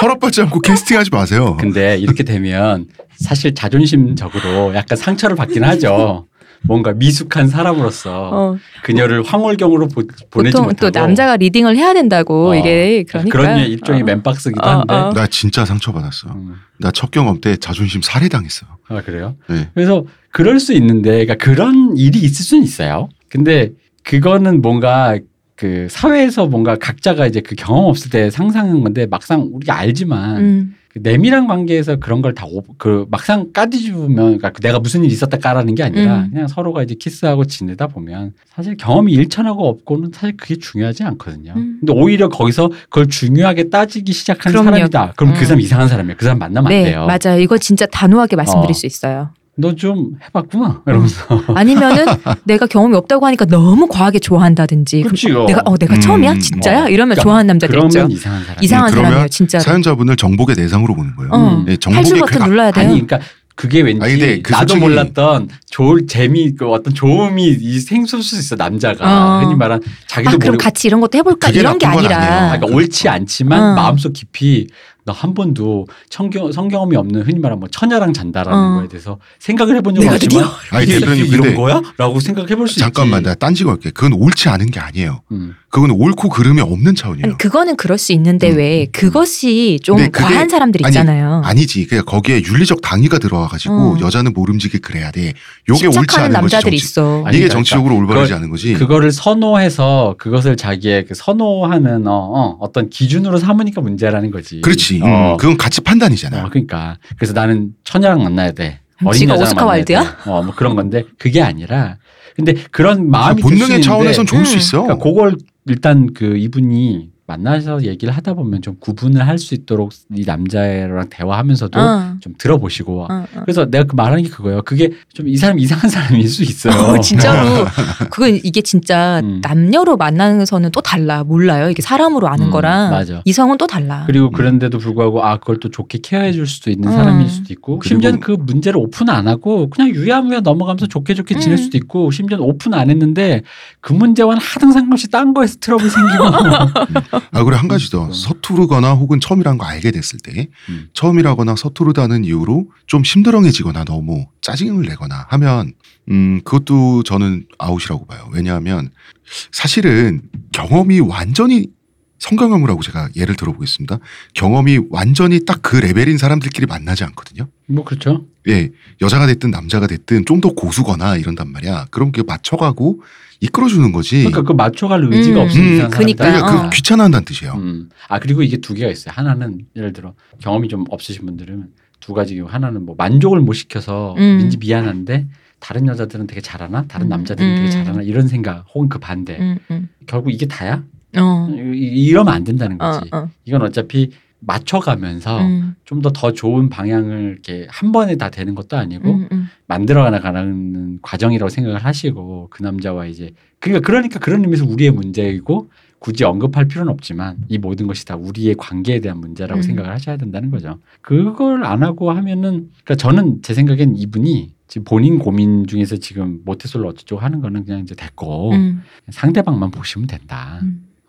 허락받지 않고 캐스팅하지 마세요. 근데 이렇게 되면 사실 자존심적으로 약간 상처를 받긴 하죠. 뭔가 미숙한 사람으로서 어, 그녀를 황홀경으로 보, 보내지 보통 못하고 또 남자가 리딩을 해야 된다고 어, 이게 그러니까 그런 일종의 어. 맨박스기도 어, 한데 어. 나 진짜 상처받았어. 음. 나첫 경험 때 자존심 살해당했어. 아 그래요? 네. 그래서 그럴 수 있는데, 그러니까 그런 일이 있을 수는 있어요. 근데 그거는 뭔가 그 사회에서 뭔가 각자가 이제 그 경험 없을 때 상상한 건데 막상 우리가 알지만 음. 그 내밀한 관계에서 그런 걸 다 그 막상 까디주면 그러니까 내가 무슨 일이 있었다 까라는 게 아니라 음. 그냥 서로가 이제 키스하고 지내다 보면 사실 경험이 일천하고 없고는 사실 그게 중요하지 않거든요. 음. 근데 오히려 거기서 그걸 중요하게 따지기 시작한 그럼요. 사람이다. 그럼 그 음. 사람 이상한 사람이야. 그 사람 만나면 안 네, 돼요. 맞아요. 이거 진짜 단호하게 말씀드릴 어. 수 있어요. 너 좀 해봤구나 (laughs) 이러면서 아니면은 내가 경험이 없다고 하니까 너무 과하게 좋아한다든지. 그렇지, 어, 어. 내가 어 내가 음, 처음이야 진짜야 어. 이러면 그러니까 좋아하는 남자들 있죠. 이상한 사람. 이상한 음, 그러면 사람이에요 진짜. 사연자분을 정복의 대상으로 보는 거예요. 어. 네, 정복의 버튼. 눌러야 돼요. 아니 그러니까 그게 왠지 아니, 그 나도 몰랐던 좋을 재미 그 어떤 좋음이 이 생길 수 있어 남자가 어. 흔히 말한 자기도 아 그럼 모르고 같이 이런 것도 해볼까 이런 게 아니라. 그러니까 옳지 않지만 어. 마음속 깊이 나 한 번도 성경, 성경험이 없는 흔히 말하는 뭐 처녀랑 잔다라는 어. 거에 대해서 생각을 해본 적은 없지만 아니 대표님 이런 근데 거야? 라고 생각해 볼수 있지. 잠깐만 나 딴지 걸게. 그건 옳지 않은 게 아니에요. 음. 그건 옳고 그름이 없는 차원이에요. 아니, 그거는 그럴 수 있는데 음. 왜 그것이 좀 과한 사람들 아니, 있잖아요. 아니 지. 그냥 거기에 윤리적 당위가 들어와가지고 어. 여자는 모름지게 그래야 돼. 요게 옳지 않은 거지. 남자들이 정치. 있어. 아니, 이게 그러니까 정치적으로 올바르지 그걸- 않은 거지. 그거를 선호해서 그것을 자기의 그 선호하는 어, 어, 떤 기준으로 삼으니까 문제라는 거지. 그렇지. 어. 음, 그건 가치 판단이잖아. 어, 그러니까 그래서 나는 처녀랑 만나야 돼. 어린 지가 여자랑 오스카 만나야 와일드야? 돼. 어, 뭐 그런 건데 그게 아니라 근데 그런 마음이 들 본능의 수 있는데 차원에선 좋을 수 음. 있어. 그러니까 그걸 일단 그 이분이 만나서 얘기를 하다 보면 좀 구분을 할 수 있도록 이 남자랑 대화하면서도 어. 좀 들어보시고 어, 어. 그래서 내가 그 말하는 게 그거예요. 그게 좀 이 사람 이상한 사람일 수 있어요. 어, 진짜로 (laughs) 그건 이게 진짜 음. 남녀로 만나서는 또 달라 몰라요 이게 사람으로 아는 음, 거랑 맞아. 이성은 또 달라 그리고 그런데도 불구하고 아 그걸 또 좋게 케어해 줄 수도 있는 음. 사람일 수도 있고 심지어는 그 문제를 오픈 안 하고 그냥 유야무야 넘어가면서 좋게 좋게 지낼 음. 수도 있고 심지어는 오픈 안 했는데 그 문제와는 하등 상관없이 딴 거에서 트러블 생기고 (laughs) 아 그래 한 가지 더 음. 서투르거나 혹은 처음이란 거 알게 됐을 때 음. 처음이라거나 서투르다는 이유로 좀 심드렁해지거나 너무 짜증을 내거나 하면 음 그것도 저는 아웃이라고 봐요. 왜냐하면 사실은 경험이 완전히 성경험이라고 제가 예를 들어보겠습니다. 경험이 완전히 딱 그 레벨인 사람들끼리 만나지 않거든요. 뭐 그렇죠. 예, 여자가 됐든 남자가 됐든 좀 더 고수거나 이런단 말이야. 그럼 그 맞춰가고 이끌어주는 거지. 그러니까 그 맞춰갈 의지가 음. 없으면 음, 그러니까. 그러니까 어. 그 귀찮아한다는 뜻이에요. 음. 아 그리고 이게 두 개가 있어요. 하나는 예를 들어 경험이 좀 없으신 분들은 두 가지 하나는 뭐 만족을 못 시켜서 음. 왠지 미안한데 다른 여자들은 되게 잘하나 다른 음. 남자들은 되게 음. 잘하나 이런 생각 혹은 그 반대 음, 음. 결국 이게 다야 어. 이- 이러면 안 된다는 어, 거지 어. 이건 어차피 맞춰가면서 음, 좀더 더 좋은 방향을 이렇게 한 번에 다 되는 것도 아니고 음, 음. 만들어 나가는 과정이라고 생각을 하시고 그 남자와 이제 그러니까 그러니까 그런 의미에서 우리의 문제이고 굳이 언급할 필요는 없지만 이 모든 것이 다 우리의 관계에 대한 문제라고 음. 생각을 하셔야 된다는 거죠. 그걸 안 하고 하면은 그러니까 저는 제 생각엔 이분이 지금 본인 고민 중에서 지금 모태솔로 어쩌고 하는 거는 그냥 이제 됐고 음, 상대방만 보시면 된다.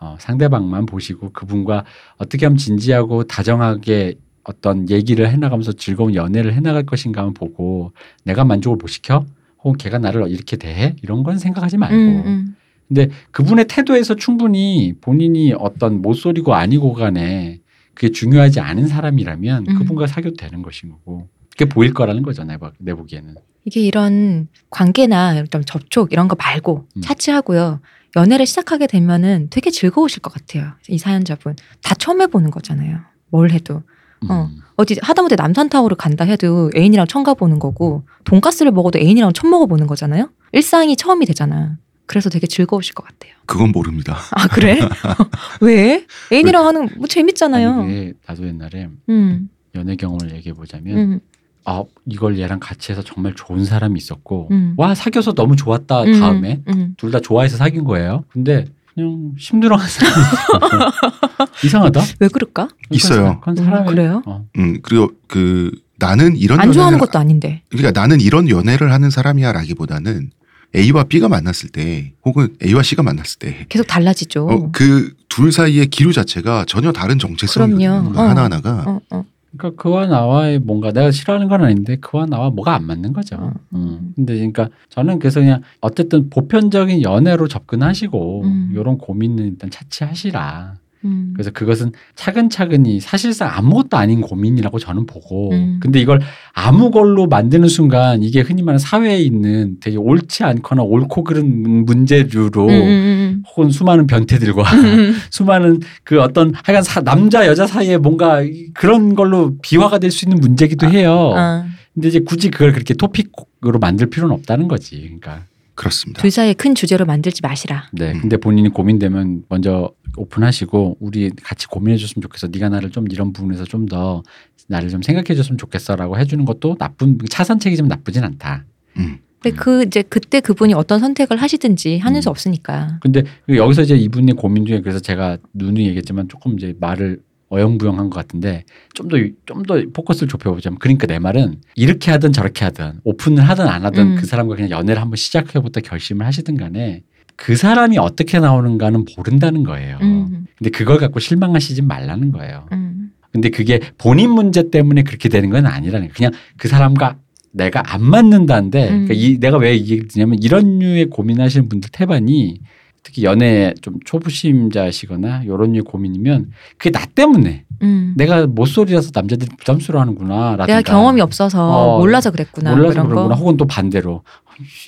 음. 어, 상대방만 보시고 그분과 어떻게 하면 진지하고 다정하게 어떤 얘기를 해나가면서 즐거운 연애를 해나갈 것인가만 보고 내가 만족을 못 시켜 혹은 걔가 나를 이렇게 대해 이런 건 생각하지 말고 음, 음. 근데 그분의 태도에서 충분히 본인이 어떤 못소리고 아니고 간에 그게 중요하지 않은 사람이라면 음. 그분과 사귀어도 되는 것인 거고 그게 보일 거라는 거죠 내, 보- 내 보기에는 이게 이런 관계나 좀 접촉 이런 거 말고 음. 차치하고요. 연애를 시작하게 되면은 되게 즐거우실 것 같아요. 이 사연자분 다 처음 해보는 거잖아요. 뭘 해도 어. 음. 어디 하다못해 남산타워를 간다 해도 애인이랑 처음 가보는 거고 돈가스를 먹어도 애인이랑 처음 먹어보는 거잖아요. 일상이 처음이 되잖아. 그래서 되게 즐거우실 것 같아요. 그건 모릅니다. (laughs) 아 그래? (laughs) 왜? 애인이랑 하는 뭐 재밌잖아요. 아니, 나도 옛날에 음, 연애 경험을 얘기해 보자면 음, 아 이걸 얘랑 같이 해서 정말 좋은 사람이 있었고 음. 와 사귀어서 너무 좋았다 음, 다음에 음. 둘다 좋아해서 사귄 거예요. 근데 그냥 사람이 있어. (laughs) 이상하다. 왜 그럴까? 있어요. 그건 음, 사람이 그래요? 어. 음 그리고 그 나는 이런 안 좋아하는 연애를 것도 아닌데. 그러니까 나는 이런 연애를 하는 사람이야라기보다는 A와 B가 만났을 때 혹은 A와 C가 만났을 때 계속 달라지죠. 어, 그둘 사이의 기류 자체가 전혀 다른 정체성이 그럼요. 어. 하나하나가 어, 어. 그러니까 그와 나와의 뭔가 내가 싫어하는 건 아닌데 그와 나와 뭐가 안 맞는 거죠. 음. 음. 근데 그러니까 저는 그래서 그냥 어쨌든 보편적인 연애로 접근하시고 음. 이런 고민은 일단 차치하시라. 음. 그래서 그것은 차근차근히 사실상 아무것도 아닌 고민이라고 저는 보고 음. 근데 이걸 아무 걸로 만드는 순간 이게 흔히 말하는 사회에 있는 되게 옳지 않거나 옳고 그른 문제류로 음, 음, 혹은 수많은 변태들과 음, 음. (laughs) 수많은 그 어떤 하여간 사- 남자 여자 사이에 뭔가 이- 그런 걸로 비화가 될 수 있는 문제기도 해요. 아, 근데 이제 굳이 그걸 그렇게 토픽으로 만들 필요는 없다는 거지. 그러니까 그렇습니다. 둘 사이에 큰 주제로 만들지 마시라. 네. 음. 근데 본인이 고민되면 먼저 오픈하시고 우리 같이 고민해 줬으면 좋겠어. 네가 나를 좀 이런 부분에서 좀 더 나를 좀 생각해 줬으면 좋겠어라고 해 주는 것도 나쁜 차선책이지만 나쁘진 않다. 음. 근데 그 이제 그때 그분이 어떤 선택을 하시든지 하는 음. 수 없으니까. 근데 여기서 이제 이분의 고민 중에 그래서 제가 누누이 얘기했지만 조금 이제 말을 어영부영한 것 같은데 좀 더 좀 더 포커스를 좁혀보자면 그러니까 내 말은 이렇게 하든 저렇게 하든 오픈을 하든 안 하든 음. 그 사람과 그냥 연애를 한번 시작해보다 결심을 하시든 간에 그 사람이 어떻게 나오는가는 모른다는 거예요. 음, 근데 그걸 갖고 실망하시지 말라는 거예요. 음, 근데 그게 본인 문제 때문에 그렇게 되는 건 아니라는 거예요. 그냥 그 사람과 내가 안 맞는다는데 음. 그러니까 이, 내가 왜 이 얘기를 드냐면 이런 류의 고민하시는 분들 태반이 특히 연애 좀 초보심자시거나 이런 류의 고민이면 그게 나 때문에 음. 내가 못소리라서 남자들이 부담스러워하는구나 라든가 내가 경험이 없어서 어, 몰라서 그랬구나. 몰라서 그런구나 거. 혹은 또 반대로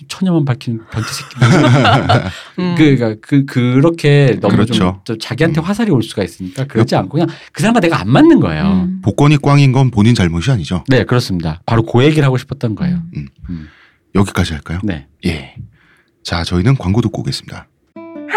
처녀만 밝히는 변태 새끼 (laughs) 음. 그, 그러니까 그 그렇게 너무 좀, 그렇죠. 좀 자기한테 음. 화살이 올 수가 있으니까 그러지 않고 그냥 그 사람과 내가 안 맞는 거예요. 음. 복권이 꽝인 건 본인 잘못이 아니죠. 네, 그렇습니다. 바로 그 얘기를 하고 싶었던 거예요. 음. 음. 여기까지 할까요? 네. 예. 자, 저희는 광고 듣고 오겠습니다.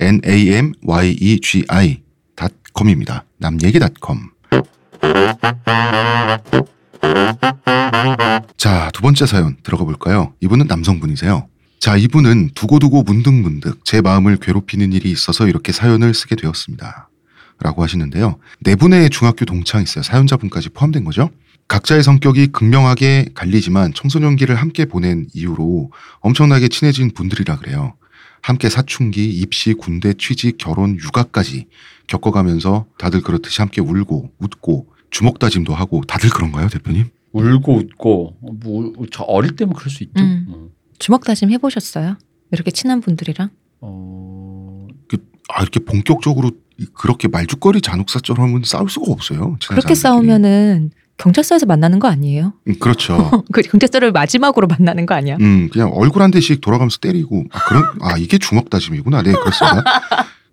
namyegi.com입니다. 남얘기닷컴. 자, 두 번째 사연 들어가 볼까요? 이분은 남성분이세요. 자, 이분은 두고두고 문득문득 제 마음을 괴롭히는 일이 있어서 이렇게 사연을 쓰게 되었습니다. 라고 하시는데요. 네 분의 중학교 동창 있어요. 사연자분까지 포함된 거죠. 각자의 성격이 극명하게 갈리지만 청소년기를 함께 보낸 이후로 엄청나게 친해진 분들이라 그래요. 함께 사춘기, 입시, 군대, 취직, 결혼, 육아까지 겪어가면서 다들 그렇듯이 함께 울고 웃고 주먹 다짐도 하고 다들 그런가요, 대표님? 울고 웃고 뭐, 저 어릴 때면 그럴 수 있죠. 음. 어. 주먹 다짐 해보셨어요? 이렇게 친한 분들이랑? 어, 아, 이렇게 본격적으로 이- 그렇게 말죽거리 잔혹사처럼은 싸울 수가 없어요. 그렇게 사람들끼리. 싸우면은 경찰서에서 만나는 거 아니에요? 음, 그렇죠. (laughs) 그 경찰서를 마지막으로 만나는 거 아니야? 음, 그냥 얼굴 한 대씩 돌아가면서 때리고 아, 그런 아 이게 주먹 다짐이구나. 네, 그렇습니다.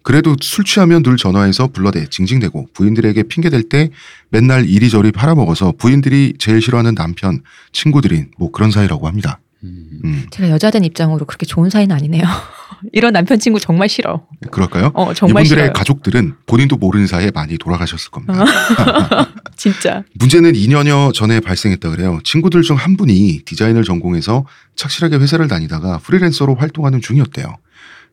그래도 술 취하면 늘 전화해서 불러대 징징대고 부인들에게 핑계 댈 때 맨날 이리저리 팔아먹어서 부인들이 제일 싫어하는 남편, 친구들인 뭐 그런 사이라고 합니다. 음. 음, 제가 여자된 입장으로 그렇게 좋은 사이는 아니네요. 이런 남편 친구 정말 싫어. 그럴까요? 어 정말 이분들의 싫어요. 가족들은 본인도 모르는 사이에 많이 돌아가셨을 겁니다. (laughs) 진짜. 문제는 2년여 전에 발생했다 그래요. 친구들 중 한 분이 디자인을 전공해서 착실하게 회사를 다니다가 프리랜서로 활동하는 중이었대요.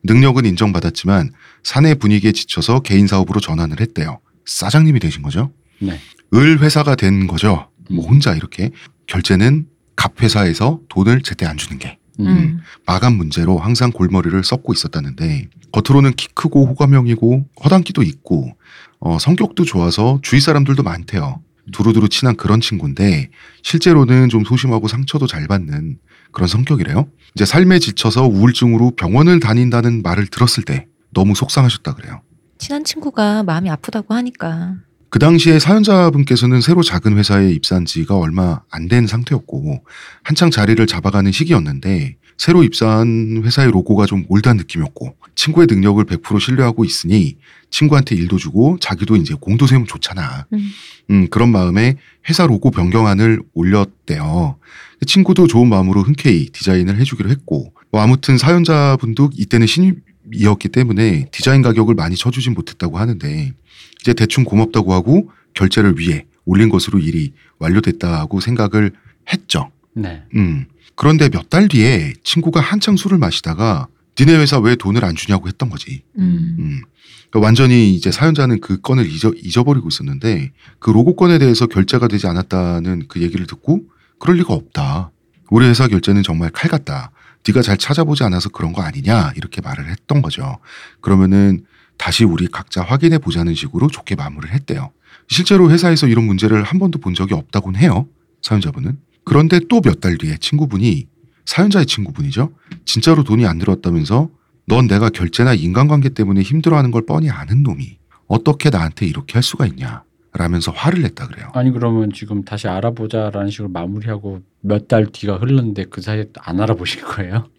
능력은 인정받았지만 사내 분위기에 지쳐서 개인 사업으로 전환을 했대요. 사장님이 되신 거죠? 네. 을 회사가 된 거죠. 뭐 음. 혼자 이렇게 결제는 갑 회사에서 돈을 제때 안 주는 게 음. 음. 마감 문제로 항상 골머리를 썩고 있었다는데 겉으로는 키 크고 호감형이고 허당기도 있고 어, 성격도 좋아서 주위 사람들도 많대요. 두루두루 친한 그런 친구인데 실제로는 좀 소심하고 상처도 잘 받는 그런 성격이래요. 이제 삶에 지쳐서 우울증으로 병원을 다닌다는 말을 들었을 때 너무 속상하셨다 그래요. 친한 친구가 마음이 아프다고 하니까. 그 당시에 사연자분께서는 새로 작은 회사에 입사한 지가 얼마 안 된 상태였고 한창 자리를 잡아가는 시기였는데 새로 입사한 회사의 로고가 좀 올드한 느낌이었고 친구의 능력을 100% 신뢰하고 있으니 친구한테 일도 주고 자기도 이제 공도 세우면 좋잖아. 음. 음, 그런 마음에 회사 로고 변경안을 올렸대요. 친구도 좋은 마음으로 흔쾌히 디자인을 해주기로 했고 뭐 아무튼 사연자분도 이때는 신입이었기 때문에 디자인 가격을 많이 쳐주진 못했다고 하는데 이제 대충 고맙다고 하고 결제를 위해 올린 것으로 일이 완료됐다고 생각을 했죠. 네. 음. 그런데 몇 달 뒤에 친구가 한창 술을 마시다가 니네 회사 왜 돈을 안 주냐고 했던 거지. 음. 음. 그러니까 완전히 이제 사연자는 그 건을 잊어, 잊어 버리고 있었는데 그 로고 건에 대해서 결제가 되지 않았다는 그 얘기를 듣고 그럴 리가 없다. 우리 회사 결제는 정말 칼 같다. 네가 잘 찾아보지 않아서 그런 거 아니냐 이렇게 말을 했던 거죠. 그러면은 다시 우리 각자 확인해 보자는 식으로 좋게 마무리를 했대요. 실제로 회사에서 이런 문제를 한 번도 본 적이 없다고는 해요. 사연자분은. 그런데 또 몇 달 뒤에 친구분이 사연자의 친구분이죠. 진짜로 돈이 안 들어왔다면서 넌 내가 결제나 인간관계 때문에 힘들어하는 걸 뻔히 아는 놈이 어떻게 나한테 이렇게 할 수가 있냐 라면서 화를 냈다 그래요. 아니 그러면 지금 다시 알아보자라는 식으로 마무리하고 몇 달 뒤가 흘렀는데 그 사이에 또안 알아보실 거예요?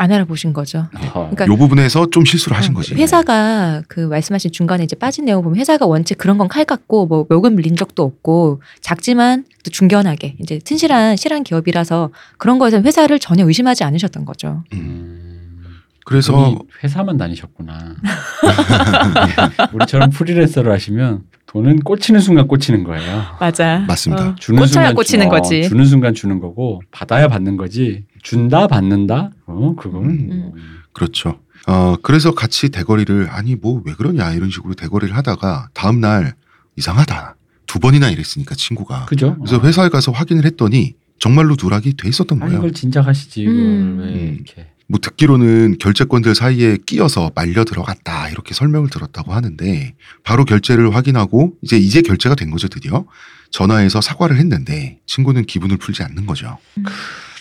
안 알아보신 거죠. 어. 그러니까 요 부분에서 좀 실수를 하신 어, 거지. 회사가 그 말씀하신 중간에 이제 빠진 내용 보면 회사가 원체 그런 건 칼 같고 뭐 요금 밀린 적도 없고 작지만 또 중견하게 이제 튼실한 실한 기업이라서 그런 거에서 회사를 전혀 의심하지 않으셨던 거죠. 음. 음. 그래서 회사만 다니셨구나. (laughs) 우리처럼 프리랜서를 하시면 돈은 꽂히는 순간 꽂히는 거예요. 맞아. 맞습니다. 주는 꽂혀야 순간 꽂히는 주- 어, 거지. 주는 순간 주는 거고 받아야 받는 거지. 준다 받는다. 어 그거는 음. 그렇죠. 어 그래서 같이 대거리를 아니 뭐 왜 그러냐 이런 식으로 대거리를 하다가 다음 날 이상하다 두 번이나 이랬으니까 친구가 그죠? 그래서 어. 회사에 가서 확인을 했더니 정말로 누락이 돼 있었던 거예요. 이걸 진작하시지 이걸 음. 왜 음. 이렇게 뭐 듣기로는 결제권들 사이에 끼어서 말려 들어갔다 이렇게 설명을 들었다고 하는데 바로 결제를 확인하고 이제 이제 결제가 된 거죠 드디어 전화해서 사과를 했는데 친구는 기분을 풀지 않는 거죠.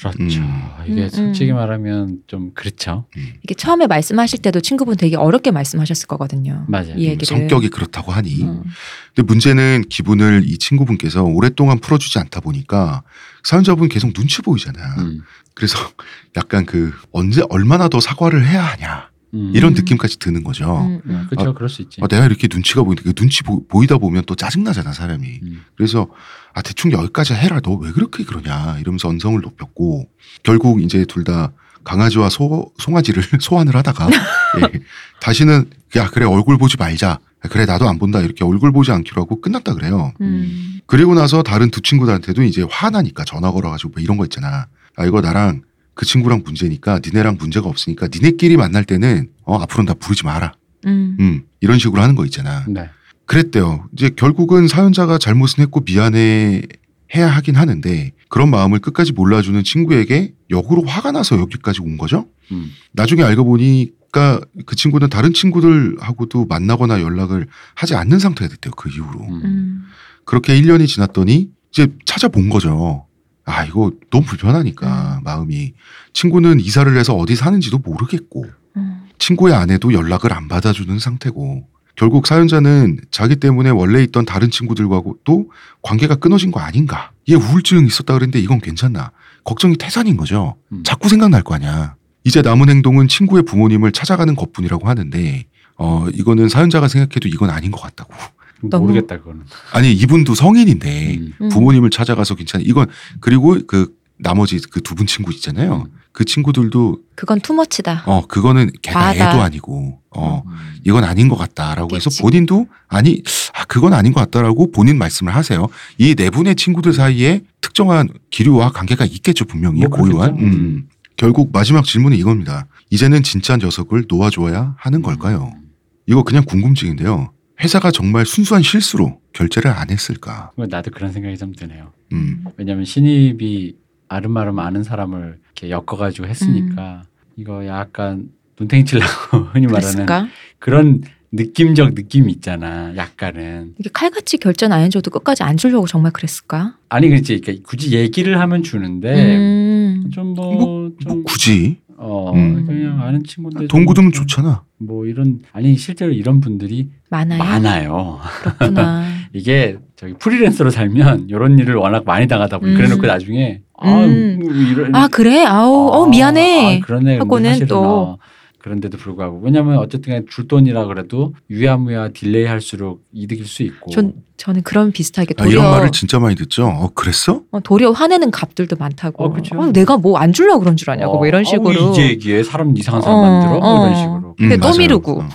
그렇죠. 음. 이게 음, 솔직히 음. 말하면 좀 그렇죠. 이게 처음에 말씀하실 때도 친구분 되게 어렵게 말씀하셨을 거거든요. 맞아요. 이 음, 얘기를. 성격이 그렇다고 하니 음. 근데 문제는 기분을 이 친구분께서 오랫동안 풀어주지 않다 보니까 사연자분 계속 눈치 보이잖아. 음. 그래서 (laughs) 약간 그 언제 얼마나 더 사과를 해야 하냐 음. 이런 음. 느낌까지 드는 거죠. 음, 음. 그렇죠. 아, 그럴 수 있지. 어, 내가 이렇게 눈치가 보이는데 그 눈치 보, 이다 보면 또 짜증 나잖아 사람이. 음. 그래서 아 대충 여기까지 해라 너 왜 그렇게 그러냐 이러면서 언성을 높였고 결국 이제 둘 다 강아지와 소, 송아지를 (laughs) 소환을 하다가 예, 다시는 야 그래 얼굴 보지 말자 그래 나도 안 본다 이렇게 얼굴 보지 않기로 하고 끝났다 그래요. 음. 그리고 나서 다른 두 친구들한테도 이제 화나니까 전화 걸어가지고 뭐 이런 거 있잖아. 아 이거 나랑 그 친구랑 문제니까 니네랑 문제가 없으니까 니네끼리 만날 때는 어 앞으로는 나 부르지 마라. 음. 음 이런 식으로 하는 거 있잖아. 네. 그랬대요. 이제 결국은 사연자가 잘못은 했고 미안해 해야 하긴 하는데 그런 마음을 끝까지 몰라주는 친구에게 역으로 화가 나서 여기까지 온 거죠. 음. 나중에 알고 보니까 그 친구는 다른 친구들하고도 만나거나 연락을 하지 않는 상태가 됐대요. 그 이후로. 음. 음. 그렇게 1년이 지났더니 이제 찾아본 거죠. 아, 이거 너무 불편하니까 마음이. 친구는 이사를 해서 어디 사는지도 모르겠고 음. 친구의 아내도 연락을 안 받아주는 상태고 결국 사연자는 자기 때문에 원래 있던 다른 친구들과도 관계가 끊어진 거 아닌가. 얘 우울증 있었다 그랬는데 이건 괜찮나. 걱정이 태산인 거죠. 음. 자꾸 생각날 거 아니야. 이제 남은 행동은 친구의 부모님을 찾아가는 것뿐이라고 하는데 어 이거는 사연자가 생각해도 이건 아닌 것 같다고. 너무- 모르겠다 그거는. 아니 이분도 성인인데 음. 음. 부모님을 찾아가서 괜찮아. 이건 그리고 그 나머지 그 두 분 친구 있잖아요. 음. 그 친구들도 그건 투머치다. 어 그거는 걔가 과하다. 애도 아니고 어 음. 이건 아닌 것 같다라고 해서 그치. 본인도 아니 아 그건 아닌 것 같다라고 본인 말씀을 하세요. 이 네 분의 친구들 사이에 특정한 기류와 관계가 있겠죠 분명히 뭐 고유한. 음. 결국 마지막 질문은 이겁니다. 이제는 진짜 녀석을 놓아줘야 하는 걸까요? 이거 그냥 궁금증인데요. 회사가 정말 순수한 실수로 결제를 안 했을까? 그거 나도 그런 생각이 좀 드네요. 음. 왜냐면 신입이 아름아름 아는 사람을 이렇게 엮어가지고 했으니까 이거 약간 눈탱이 칠라고 (laughs) 흔히 말하는 그랬을까? 그런 느낌적 느낌이 있잖아. 약간은 이게 칼같이 결제는 안 해줘도 끝까지 안 주려고 정말 그랬을까? 아니 그렇지. 그러니까 굳이 얘기를 하면 주는데 음. 좀 뭐, 뭐좀뭐 굳이 어 음. 그냥 아는 돈 굳으면 좀 좋잖아. 뭐 이런 아니 실제로 이런 분들이 많아요. 많아요. 그렇구나. (laughs) 이게 저기 프리랜서로 살면 이런 일을 워낙 많이 당하다 보니 음. 그래놓고 나중에 아 음. 뭐 이런 아 그래? 아우 어 아, 미안해. 아, 그러네. 하고는 또- 어, 그런데도 불구하고 왜냐하면 어쨌든 간에 줄 돈이라 그래도 유야무야 delay 할수록 이득일 수 있고. 전 저는 그런 비슷하게 아, 도리어 이런 말을 진짜 많이 듣죠. 어 그랬어? 어, 도리어 화내는 갑들도 많다고. 어, 그쵸. 아, 내가 뭐 안 줄라 그런 줄 아냐고 뭐 이런 어, 식으로. 이제 얘기해 사람 이상한 사람 어, 만들어 뭐 어. 이런 식으로. 근데 음, 또 맞아요. 미루고. 어.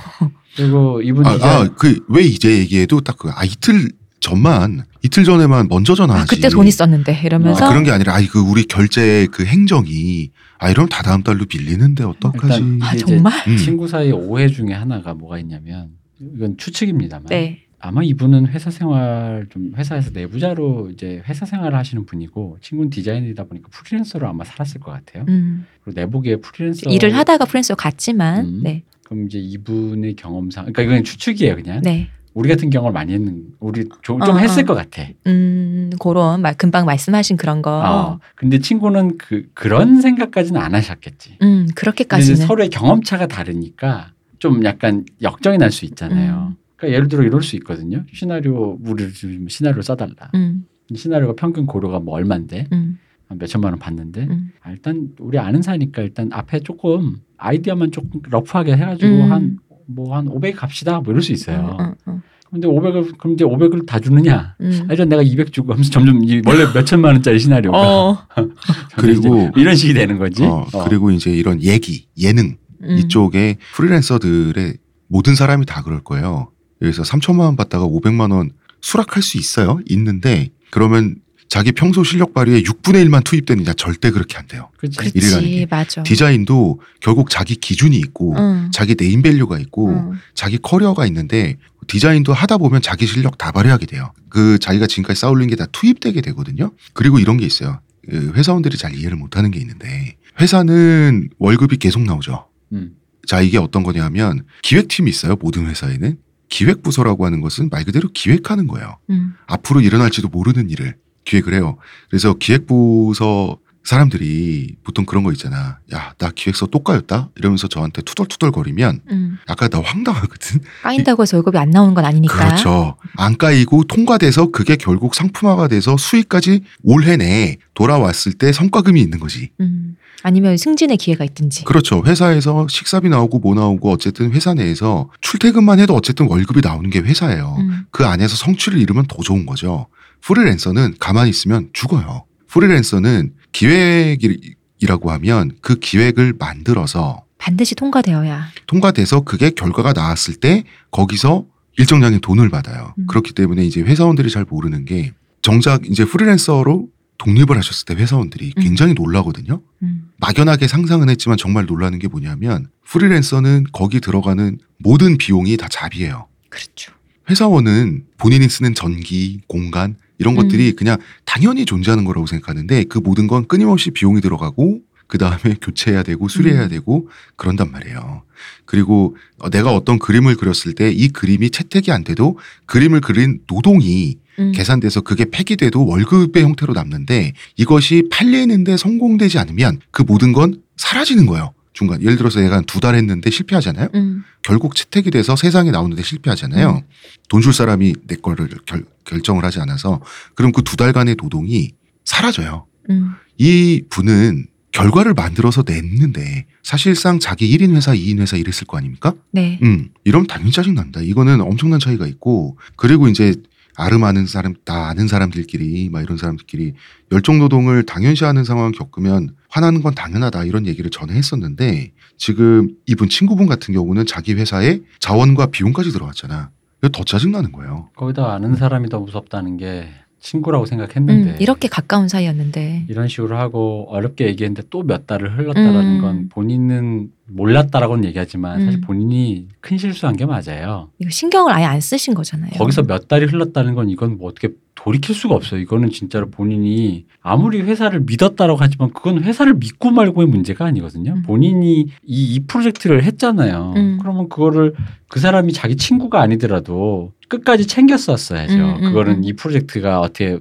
그리고 이분 이제 아, 그왜 이제 얘기해도 딱 그 아 이틀 전만 이틀 전에만 먼저 전화하지. 아 그때 돈 있었는데 이러면서 아, 그런 게 아니라 아이 그 우리 결제 그 행정이 아 이러면 다 다음 달로 빌리는데 어떡하지? 아 정말 음. 친구 사이 오해 중에 하나가 뭐가 있냐면 이건 추측입니다만 네. 아마 이분은 회사 생활 좀 회사에서 내부자로 이제 회사 생활을 하시는 분이고 친구는 디자이너이다 보니까 프리랜서로 아마 살았을 것 같아요. 음. 그리고 내보기에 프리랜서 일을 하다가 프랜스로 갔지만 음. 네. 그럼 이제 이분의 경험상 그러니까 이건 추측이에요 그냥 네. 우리 같은 경험을 많이 했는 우리 좀, 어, 좀 했을 어. 것 같아. 음, 그런 말 금방 말씀하신 그런 거. 어. 근데 친구는 그 그런 생각까지는 안 하셨겠지. 음, 그렇게까지는. 서로의 경험차가 다르니까 좀 약간 역정이 날 수 있잖아요. 음. 그러니까 예를 들어 이럴 수 있거든요. 시나리오 우리 좀 시나리오 써달라. 음, 시나리오가 평균 고료가 뭐 얼마인데 음, 한 몇천만 원 받는데 음. 아, 일단 우리 아는 사이니까 일단 앞에 조금 아이디어만 조금 러프하게 해가지고 음. 한 뭐 한 500 갑시다 뭐 이럴 수 있어요. 음, 음, 근데 500을 그럼 이제 500을 다 주느냐? 음. 아, 이런 내가 200 주고 하면서 점점 이 원래 몇 천만 원짜리 시나리오가 어, (laughs) 그리고- 이런 식이 되는 거지. 어, 어. 그리고 이제 이런 얘기, 예능 음. 이쪽에 프리랜서들의 모든 사람이 다 그럴 거예요. 그래서 3천만 원 받다가 500만 원 수락할 수 있어요. 있는데 그러면 자기 평소 실력 발휘에 6분의 1만 투입되느냐 절대 그렇게 안 돼요. 그렇지. 일이라는 그렇지, 게. 맞아. 디자인도 결국 자기 기준이 있고 응, 자기 네임밸류가 있고 응. 자기 커리어가 있는데 디자인도 하다 보면 자기 실력 다 발휘하게 돼요. 그 자기가 지금까지 쌓아올린 게 다 투입되게 되거든요. 그리고 이런 게 있어요. 그 회사원들이 잘 이해를 못하는 게 있는데 회사는 월급이 계속 나오죠. 음. 자 이게 어떤 거냐면 기획팀이 있어요. 모든 회사에는 기획부서라고 하는 것은 말 그대로 기획하는 거예요. 음. 앞으로 일어날지도 모르는 일을 기획을 해요. 그래서 기획부서 사람들이 보통 그런 거 있잖아. 야, 나 기획서 또 까였다? 이러면서 저한테 투덜투덜거리면 음. 약간 나 황당하거든. 까인다고 해서 월급이 안 나오는 건 아니니까. 그렇죠. 안 까이고 통과돼서 그게 결국 상품화가 돼서 수익까지 올해 내에 돌아왔을 때 성과금이 있는 거지. 음. 아니면 승진의 기회가 있든지. 그렇죠. 회사에서 식사비 나오고 뭐 나오고 어쨌든 회사 내에서 출퇴근만 해도 어쨌든 월급이 나오는 게 회사예요. 음. 그 안에서 성취를 이루면 더 좋은 거죠. 프리랜서는 가만히 있으면 죽어요. 프리랜서는 기획이라고 하면 그 기획을 만들어서 반드시 통과되어야. 통과돼서 그게 결과가 나왔을 때 거기서 일정량의 돈을 받아요. 음. 그렇기 때문에 이제 회사원들이 잘 모르는 게 정작 이제 프리랜서로 독립을 하셨을 때 회사원들이 음. 굉장히 놀라거든요. 음. 막연하게 상상은 했지만 정말 놀라는 게 뭐냐면 프리랜서는 거기 들어가는 모든 비용이 다 자비예요. 그렇죠. 회사원은 본인이 쓰는 전기, 공간 이런 것들이 음. 그냥 당연히 존재하는 거라고 생각하는데 그 모든 건 끊임없이 비용이 들어가고 그 다음에 (laughs) 교체해야 되고 수리해야 음. 되고 그런단 말이에요. 그리고 어, 내가 어떤 그림을 그렸을 때 이 그림이 채택이 안 돼도 그림을 그린 노동이 음. 계산돼서 그게 폐기돼도 월급의 형태로 남는데 이것이 팔리는데 성공되지 않으면 그 모든 건 사라지는 거예요. 중간 예를 들어서 얘가 두 달 했는데 실패하잖아요. 음. 결국 채택이 돼서 세상에 나오는데 실패하잖아요. 음. 돈줄 사람이 내 거를 결, 결정을 하지 않아서 그럼 그 두 달간의 노동이 사라져요. 음. 이 분은 결과를 만들어서 냈는데 사실상 자기 1인 회사, 2인 회사 일했을 거 아닙니까? 네. 음, 이러면 당연히 짜증난다. 이거는 엄청난 차이가 있고 그리고 이제 아름아는 사람 다 아는 사람들끼리 막 이런 사람들끼리 열정 노동을 당연시하는 상황을 겪으면 화나는 건 당연하다 이런 얘기를 전에 했었는데 지금 이분 친구분 같은 경우는 자기 회사에 자원과 비용까지 들어갔잖아. 이거 더 짜증나는 거예요. 거기다 아는 사람이 더 무섭다는 게 친구라고 생각했는데 음, 이렇게 가까운 사이였는데. 이런 식으로 하고 어렵게 얘기했는데 또 몇 달을 흘렀다라는 음. 건 본인은 몰랐다라고는 얘기하지만 사실 음. 본인이 큰 실수한 게 맞아요. 이거 신경을 아예 안 쓰신 거잖아요. 거기서 몇 달이 흘렀다는 건 이건 뭐 어떻게 돌이킬 수가 없어요. 이거는 진짜로 본인이 아무리 회사를 믿었다라고 하지만 그건 회사를 믿고 말고의 문제가 아니거든요. 음. 본인이 이, 이 프로젝트를 했잖아요. 음. 그러면 그거를 그 사람이 자기 친구가 아니더라도 끝까지 챙겼었어야죠. 음, 음, 그거는 음. 이 프로젝트가 어떻게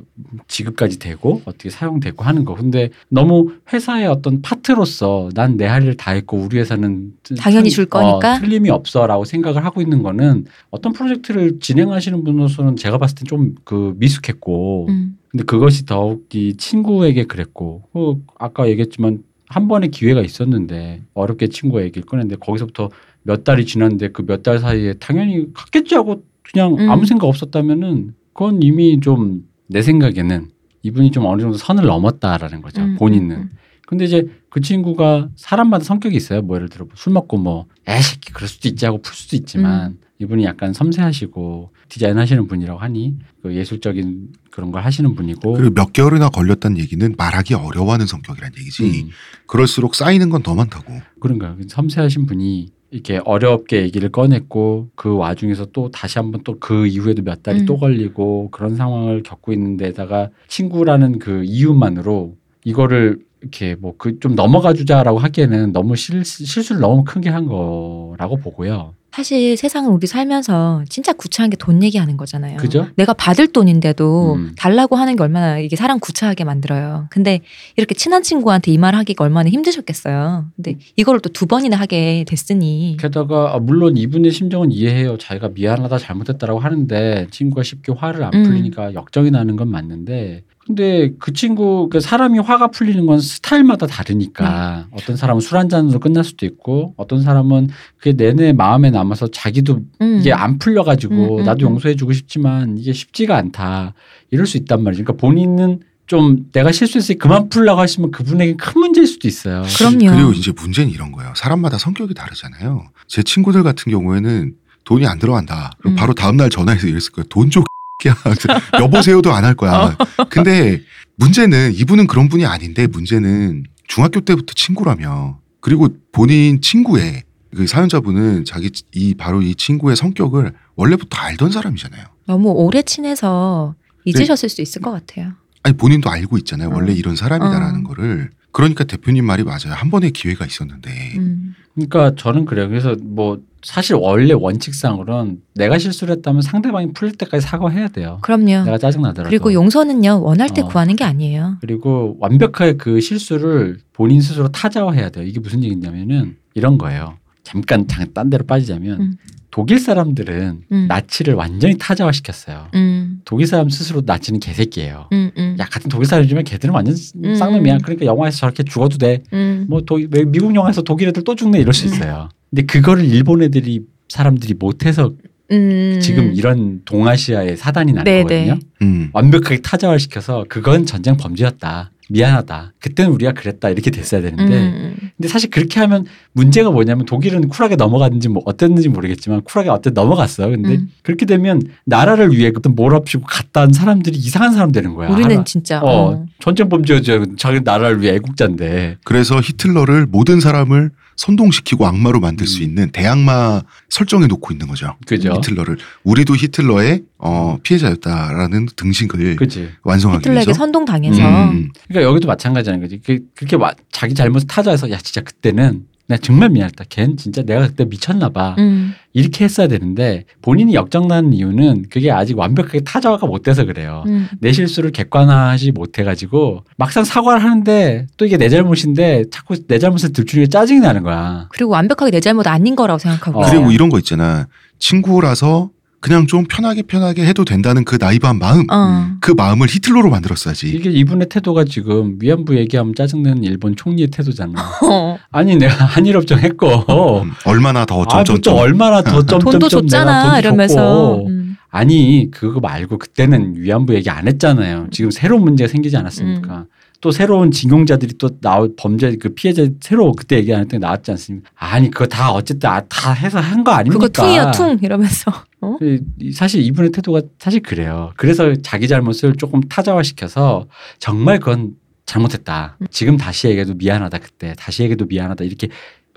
지급까지 되고 어떻게 사용되고 하는 거. 근데 너무 회사의 어떤 파트로서 난 내 할 일 다 했고 우리 회사는 당연히 틀- 줄 거니까? 어, 틀림이 없어라고 생각을 하고 있는 거는 어떤 프로젝트를 진행하시는 분으로서는 제가 봤을 땐 좀 그 미숙했고 음. 근데 그것이 더욱 이 친구에게 그랬고 그 아까 얘기했지만 한 번의 기회가 있었는데 어렵게 친구가 얘기를 꺼냈는데 거기서부터 몇 달이 지났는데 그 몇 달 사이에 당연히 갔겠지 하고 그냥 음. 아무 생각 없었다면은 그건 이미 좀 내 생각에는 이분이 좀 어느 정도 선을 넘었다라는 거죠 음, 본인은 음, 근데 이제 그 친구가 사람마다 성격이 있어요. 뭐 예를 들어 술 먹고 뭐 에새끼 그럴 수도 있지 하고 풀 수도 있지만 음. 이분이 약간 섬세하시고 디자인 하시는 분이라고 하니 그 예술적인 그런 걸 하시는 분이고 그리고 몇 개월이나 걸렸다는 얘기는 말하기 어려워하는 성격이란 얘기지. 음, 그럴수록 쌓이는 건 더 많다고. 그런가요? 섬세하신 분이 이렇게 어렵게 얘기를 꺼냈고 그 와중에서 또 다시 한번 또 그 이후에도 몇 달이 음. 또 걸리고 그런 상황을 겪고 있는 데다가 친구라는 그 이유만으로 이거를 이렇게 뭐 그 좀 넘어가 주자라고 하기에는 너무 실, 실수를 너무 크게 한 거라고 보고요. 사실 세상은 우리 살면서 진짜 구차한 게 돈 얘기하는 거잖아요. 그죠? 내가 받을 돈인데도 음. 달라고 하는 게 얼마나 이게 사람 구차하게 만들어요. 근데 이렇게 친한 친구한테 이 말 하기가 얼마나 힘드셨겠어요. 근데 이거를 또두 번이나 하게 됐으니 게다가 아, 물론 이분의 심정은 이해해요. 자기가 미안하다 잘못했다라고 하는데 친구가 쉽게 화를 안 음. 풀리니까 역정이 나는 건 맞는데 근데 그 친구 그 사람이 화가 풀리는 건 스타일마다 다르니까 네. 어떤 사람은 술 한 잔으로 끝날 수도 있고 어떤 사람은 그게 내내 마음에 남아서 자기도 음. 이게 안 풀려가지고 음, 음, 나도 음. 용서해주고 싶지만 이게 쉽지가 않다 이럴 수 있단 말이죠. 그러니까 본인은 좀 내가 실수했으니 그만 풀라고 하시면 그분에게 큰 문제일 수도 있어요. 그럼요. 그리고 이제 문제는 이런 거예요. 사람마다 성격이 다르잖아요. 제 친구들 같은 경우에는 돈이 안 들어간다. 그럼 음. 바로 다음날 전화해서 이랬을 거예요. 돈 줘. 야, (laughs) 여보세요도 안 할 거야. 근데 문제는 이분은 그런 분이 아닌데 문제는 중학교 때부터 친구라며 그리고 본인 친구의 그 사연자분은 자기 이 바로 이 친구의 성격을 원래부터 알던 사람이잖아요. 너무 오래 친해서 잊으셨을 수 있을 것 같아요. 아니 본인도 알고 있잖아요. 원래 어. 이런 사람이다라는 어. 거를. 그러니까 대표님 말이 맞아요. 한 번의 기회가 있었는데 음. 그러니까 저는 그래요. 그래서 뭐 사실 원래 원칙상으로는 내가 실수를 했다면 상대방이 풀릴 때까지 사과해야 돼요. 그럼요. 내가 짜증 나더라도. 그리고 용서는요 원할 때 어. 구하는 게 아니에요. 그리고 완벽하게 그 실수를 본인 스스로 타자화해야 돼요. 이게 무슨 얘기냐면은 이런 거예요. 잠깐 잠깐 딴 데로 빠지자면 음. 독일 사람들은 음. 나치를 완전히 타자화시켰어요. 음, 독일 사람 스스로 나치는 개새끼예요. 음, 음, 야 같은 독일 사람이지만 걔들은 완전 음. 쌍놈이야. 그러니까 영화에서 저렇게 죽어도 돼. 음. 뭐 도, 왜 미국 영화에서 독일 애들 또 죽네 이럴 수 음. 있어요. 근데 그거를 일본 애들이 사람들이 못해서 음. 지금 이런 동아시아의 사단이 나는 네네. 거거든요. 음. 완벽하게 타자화를 시켜서 그건 전쟁 범죄였다. 미안하다. 그때는 우리가 그랬다. 이렇게 됐어야 되는데. 음, 근데 사실 그렇게 하면 문제가 뭐냐면 독일은 쿨하게 넘어갔는지 뭐 어땠는지 모르겠지만 쿨하게 어쨌든 넘어갔어요. 근데 음. 그렇게 되면 나라를 위해 그때 몰아치고 갔다 온 사람들이 이상한 사람 되는 거야. 우리는 하나- 진짜 어, 어. 전쟁 범죄죠. 자기 나라를 위해 애국자인데. 그래서 히틀러를 모든 사람을 선동시키고 악마로 만들 수 음. 있는 대악마 설정해 놓고 있는 거죠. 그죠? 히틀러를 우리도 히틀러의 어, 피해자였다라는 등신을 그지. 완성하기 히틀러에게 위해서. 선동당해서 음. 그러니까 여기도 마찬가지라는 거지. 그, 그렇게 와- 자기 잘못 타자해서 야 진짜 그때는 내가 정말 미안했다. 걘 진짜 내가 그때 미쳤나 봐. 음. 이렇게 했어야 되는데 본인이 역정나는 이유는 그게 아직 완벽하게 타자화가 못 돼서 그래요. 음. 내 실수를 객관화하지 못해가지고 막상 사과를 하는데 또 이게 내 잘못인데 자꾸 내 잘못을 들추니까 짜증이 나는 거야. 그리고 완벽하게 내 잘못 아닌 거라고 생각하고. 어. 그리고 이런 거 있잖아. 친구라서 그냥 좀 편하게 편하게 해도 된다는 그 나이브한 마음. 어. 그 마음을 히틀러로 만들었어야지. 이게 이분의 태도가 지금 위안부 얘기하면 짜증내는 일본 총리의 태도잖아. (laughs) 어. 아니 내가 한일협정 했고 음, 얼마나 더 아, 점점점. 또 얼마나 더 점점점 돈도 내가 줬잖아 돈도 이러면서. 줬고. 음. 아니 그거 말고 그때는 위안부 얘기 안 했잖아요. 지금 새로운 문제가 생기지 않았습니까? 음. 또 새로운 징용자들이 또 나올 범죄 그 피해자 새로 그때 얘기 안 했더니 나왔지 않습니까? 아니 그거 다 어쨌든 아, 다 해서 한 거 아닙니까? 그거 퉁이야 퉁 이러면서. 어? 이- 이- 사실 이분의 태도가 사실 그래요. 그래서 자기 잘못을 조금 타자화시켜서 정말 그건 잘못했다. 지금 다시 얘기해도 미안하다 그때 다시 얘기해도 미안하다 이렇게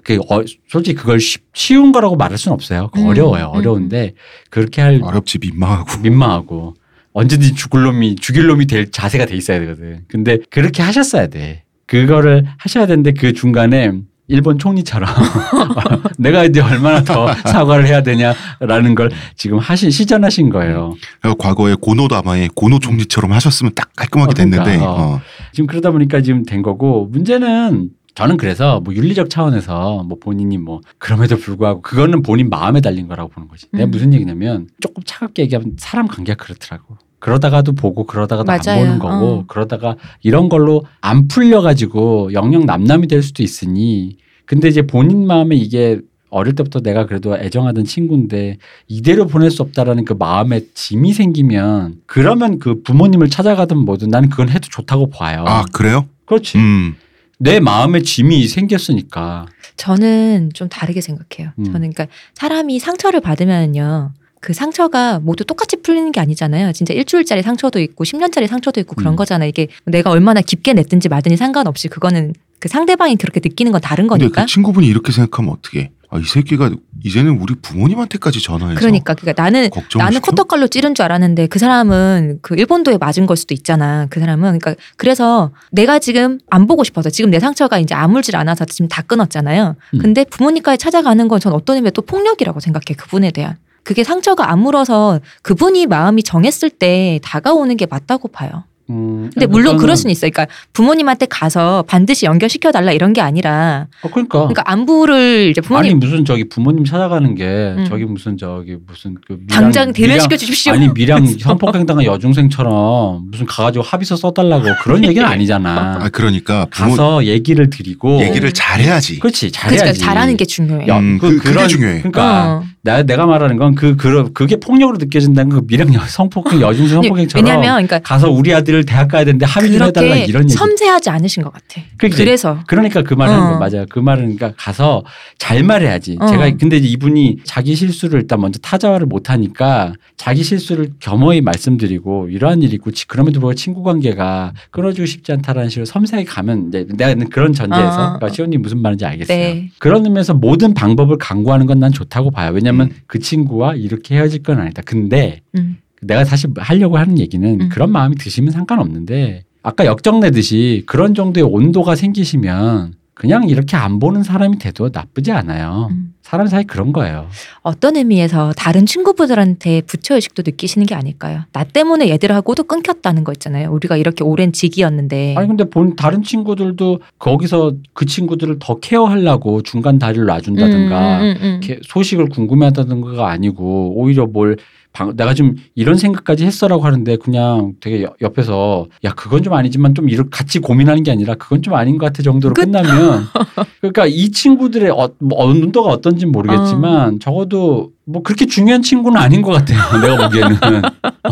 그 어, 솔직히 그걸 쉬, 쉬운 거라고 말할 수는 없어요. 음, 어려워요. 음. 어려운데 그렇게 할 어렵지 민망하고. 민망하고 언제든지 죽을 놈이 죽일 놈이 될 자세가 돼 있어야 되거든. 근데 그렇게 하셨어야 돼. 그거를 하셔야 되는데 그 중간에 일본 총리처럼 (laughs) 내가 이제 얼마나 더 (laughs) 사과를 해야 되냐라는 걸 지금 하신 시전하신 거예요. 그래서 과거에 고노 다마의 고노 총리처럼 하셨으면 딱 깔끔하게 어, 그러니까, 됐는데. 어. 어. 지금 그러다 보니까 지금 된 거고 문제는 저는 그래서 뭐 윤리적 차원에서 뭐 본인이 뭐 그럼에도 불구하고 그거는 본인 마음에 달린 거라고 보는 거지. 내가 음. 무슨 얘기냐면 조금 차갑게 얘기하면 사람 관계가 그렇더라고. 그러다가도 보고 그러다가도 안 맞아요. 보는 거고 어. 그러다가 이런 걸로 안 풀려 가지고 영영 남남이 될 수도 있으니 근데 이제 본인 마음에 이게 어릴 때부터 내가 그래도 애정하던 친구인데 이대로 보낼 수 없다라는 그 마음에 짐이 생기면 그러면 그 부모님을 찾아가든 뭐든 나는 그건 해도 좋다고 봐요. 아 그래요? 그렇지. 음. 내 마음에 짐이 생겼으니까. 저는 좀 다르게 생각해요. 음. 저는 그러니까 사람이 상처를 받으면요. 그 상처가 모두 똑같이 풀리는 게 아니잖아요. 진짜 일주일짜리 상처도 있고 10년짜리 상처도 있고 그런 음. 거잖아요. 이게 내가 얼마나 깊게 냈든지 말든지 상관없이 그거는 그 상대방이 그렇게 느끼는 건 다른 근데 거니까. 그 친구분이 이렇게 생각하면 어떻게? 아, 이 새끼가 이제는 우리 부모님한테까지 전화해서 그러니까 그러니까 나는 나는 시켜? 코터칼로 찌른 줄 알았는데 그 사람은 그 일본도에 맞은 걸 수도 있잖아. 그 사람은 그러니까 그래서 내가 지금 안 보고 싶어서 지금 내 상처가 이제 아물질 않아서 지금 다 끊었잖아요. 음. 근데 부모님까지 찾아가는 건 전 어떤 의미에 또 폭력이라고 생각해 그분에 대한. 그게 상처가 안 물어서 그분이 마음이 정했을 때 다가오는 게 맞다고 봐요. 음, 근데 물론 그럴 수는 있어요. 그러니까 부모님한테 가서 반드시 연결시켜 달라 이런 게 아니라 어, 그러니까. 그러니까 안부를 이제 아니 부모님 무슨 저기 부모님 찾아가는 게 음. 저기 무슨 저기 무슨 그 미량, 당장 대면시켜 주십시오. 아니 미량 (laughs) 성폭행당한 여중생처럼 무슨 가가지고 합의서 써달라고 그런 얘기는 아니잖아. (laughs) 아 그러니까 부모 가서 얘기를 드리고 얘기를 잘해야지. 그렇지 그러니까 잘해야지. 잘하는 게 중요해. 야, 음, 그- 그게 중요해. 그러니까 어. 나, 내가 말하는 건 그 그, 그게 폭력으로 느껴진다는 그 미량 여- 성폭행 여중생 성폭행처럼 왜냐면 그러니까 가서 우리 아들 대학 가야 되는데 합의 좀 해달라 이런 얘기. 섬세하지 않으신 것 같아. 그러니까 그래서 그러니까 그 말을 하는 어. 거 맞아요. 그 말은 그러니까 가서 잘 말해야지. 어. 제가 근데 이분이 자기 실수를 일단 먼저 타자화를 못 하니까 자기 실수를 겸허히 말씀드리고 이러한 일이 있고 치- 그럼에도 불구하고 친구 관계가 끊어주고 싶지 않다라는 식으로 섬세하게 가면 이제 내가 그런 전제에서 어. 그러니까 시온님 무슨 말인지 알겠어요. 네. 그런 의미에서 모든 방법을 강구하는 건 난 좋다고 봐요. 왜냐 하면 음. 그 친구와 이렇게 헤어질 건 아니다. 근데 음. 내가 사실 하려고 하는 얘기는 음. 그런 마음이 드시면 상관없는데 아까 역정내듯이 그런 정도의 온도가 생기시면 그냥 이렇게 안 보는 사람이 돼도 나쁘지 않아요. 음. 사람 사이 그런 거예요. 어떤 의미에서 다른 친구분들한테 부처의식도 느끼시는 게 아닐까요? 나 때문에 얘들하고도 끊겼다는 거 있잖아요. 우리가 이렇게 오랜 직이었는데. 아니 근데 본 다른 친구들도 거기서 그 친구들을 더 케어하려고 중간 다리를 놔준다든가 음, 음, 음. 이렇게 소식을 궁금해하다든가가 아니고 오히려 뭘 방- 내가 좀 이런 생각까지 했어라고 하는데 그냥 되게 여- 옆에서 야 그건 좀 아니지만 좀 이렇게 같이 고민하는 게 아니라 그건 좀 아닌 것 같아 정도로 끝. 끝나면 (laughs) 그러니까 이 친구들의 어, 뭐 온도가 어떤지 는 모르겠지만 적어도 뭐 그렇게 중요한 친구는 아닌 것 같아요 (laughs) 내가 보기에는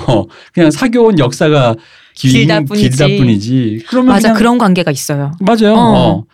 어, 그냥 사귀어온 역사가 길, 길다 뿐이지. 길다 뿐이지 그러면 맞아 그런 관계가 있어요. 맞아요. 어.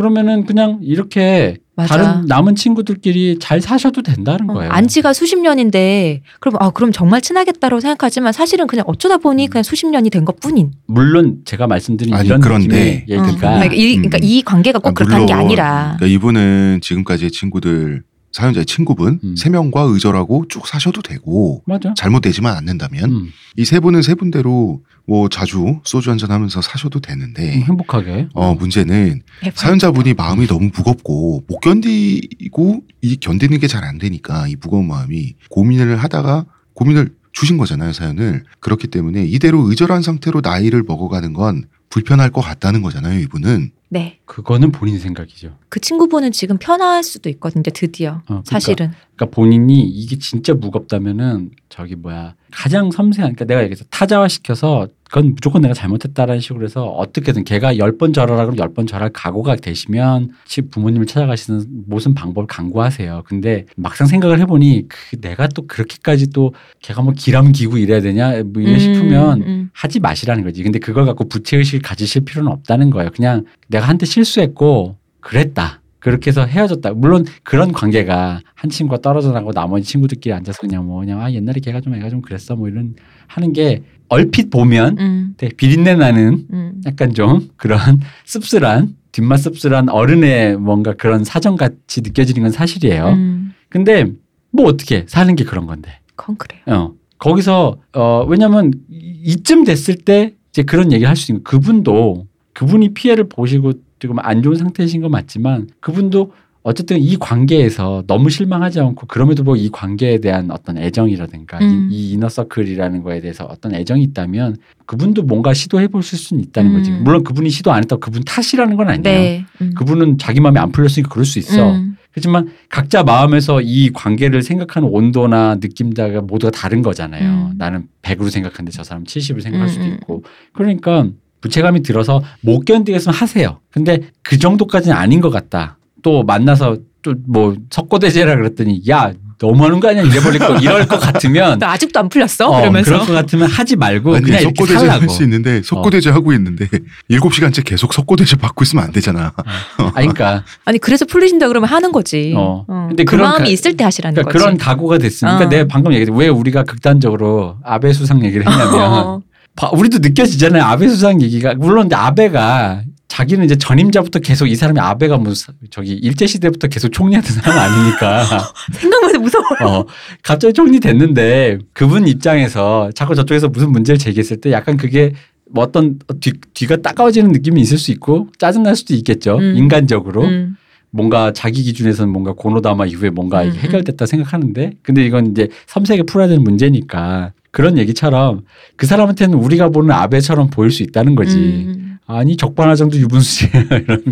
어. 그러면은 그냥 이렇게 맞아. 다른 남은 친구들끼리 잘 사셔도 된다는 어, 거예요. 안지가 수십 년인데 그럼 아 그럼 정말 친하겠다고 생각하지만 사실은 그냥 어쩌다 보니 그냥 수십 년이 된 것뿐인. 물론 제가 말씀드린 아니, 이런 그런데 느낌의 어. 얘기가 그러니까, 이, 그러니까 음. 이 관계가 꼭 아, 그렇다는 게 물론. 아니라. 그러니까 이분은 지금까지의 친구들 사연자의 친구분 음. 세 명과 의절하고 쭉 사셔도 되고 맞아. 잘못되지만 않는다면 음, 이세 분은 세 분대로 뭐 자주 소주 한잔 하면서 사셔도 되는데 음, 행복하게. 어 문제는 사연자분이 마음이 너무 무겁고 못 견디고 이 견디는 게 잘 안 되니까 이 무거운 마음이 고민을 하다가 고민을 주신 거잖아요 사연을 그렇기 때문에 이대로 의절한 상태로 나이를 먹어가는 건 불편할 것 같다는 거잖아요 이분은 네. 그거는 본인 생각이죠. 그 친구분은 지금 편할 수도 있거든요. 드디어. 어, 그러니까 사실은. 그러니까 본인이 이게 진짜 무겁다면은 저기 뭐야 가장 섬세한 그러니까 내가 얘기해서 타자화 시켜서 그건 무조건 내가 잘못했다라는 식으로 해서 어떻게든 걔가 열 번 절하라 그러면 열번 절할 각오가 되시면 집 부모님을 찾아가시는 무슨 방법을 강구하세요. 근데 막상 생각을 해보니 그 내가 또 그렇게까지 또 걔가 뭐 기람기고 이래야 되냐 뭐 이래 음, 싶으면 음. 하지 마시라는 거지. 근데 그걸 갖고 부채의식 을 가지실 필요는 없다는 거예요. 그냥 내가 한때 실수했고 그랬다. 그렇게 해서 헤어졌다. 물론 그런 관계가 한 친구가 떨어져 나고 나머지 친구들끼리 앉아서 그냥 뭐 그냥 아 옛날에 걔가 좀 애가 좀 그랬어 뭐 이런 하는 게 얼핏 보면 음. 되게 비린내 나는 음. 약간 좀 그런 (laughs) 씁쓸한 뒷맛 씁쓸한 어른의 뭔가 그런 사정 같이 느껴지는 건 사실이에요. 음. 근데 뭐 어떻게 사는 게 그런 건데. 그건 그래요. 어. 거기서 어 왜냐면 이- 이쯤 됐을 때 이제 그런 얘기를 할 수 있는 그분도 그분이 피해를 보시고 지금 안 좋은 상태이신 건 맞지만 그분도 어쨌든 이 관계에서 너무 실망하지 않고 그럼에도 불구하고 이 관계에 대한 어떤 애정이라든가 음. 이, 이 이너서클이라는 거에 대해서 어떤 애정이 있다면 그분도 뭔가 시도해 볼 수는 있다는 거지. 음. 물론 그분이 시도 안 했다고 그분 탓이라는 건 아니에요. 네. 음. 그분은 자기 마음이 안 풀렸으니까 그럴 수 있어. 음. 그렇지만 각자 마음에서 이 관계를 생각하는 온도나 느낌자가 모두가 다른 거잖아요. 음. 나는 100으로 생각하는데 저 사람 70을 생각할 수도 음, 음. 있고. 그러니까 부채감이 들어서 못 견디겠으면 하세요. 근데 그 정도까지는 아닌 것 같다. 또 만나서 또 뭐 석고대제라 그랬더니 야 너무하는 거 아니야 이래버릴 거 (laughs) 이럴 것 같으면 나 아직도 안 풀렸어? 어, 그러면서. 그럴 것 같으면 하지 말고 아니 그냥 석고대제 할. 수 있는데 석고대제 하고 있는데 일곱 시간째 계속 석고대제 받고 있으면 안 되잖아. 아, 그러니까 (laughs) 아니 그래서 풀리신다 그러면 하는 거지. 어. 어. 근데 그 그런 마음이 가- 있을 때 하시라는 그러니까 거지. 그런 각오가 됐으니까 어. 내가 방금 얘기했지 왜 우리가 극단적으로 아베 수상 얘기를 했냐면 (laughs) 어. 봐, 우리도 느껴지잖아요. 아베 수상 얘기가 물론 근데 아베가 자기는 이제 전임자부터 계속 이 사람이 아베가 무슨 저기 일제 시대부터 계속 총리하던 사람 아니니까 (laughs) 생각만 해도 무서워. 어 갑자기 총리 됐는데 그분 입장에서 자꾸 저쪽에서 무슨 문제를 제기했을 때 약간 그게 뭐 어떤 뒤, 뒤가 따가워지는 느낌이 있을 수 있고 짜증날 수도 있겠죠 음. 인간적으로 음. 뭔가 자기 기준에서는 뭔가 고노다마 이후에 뭔가 음, 해결됐다 생각하는데 근데 이건 이제 섬세하게 풀어야 되는 문제니까 그런 얘기처럼 그 사람한테는 우리가 보는 아베처럼 보일 수 있다는 거지. 음. 아니 적반하장도 유분수지 (laughs) 이런 거.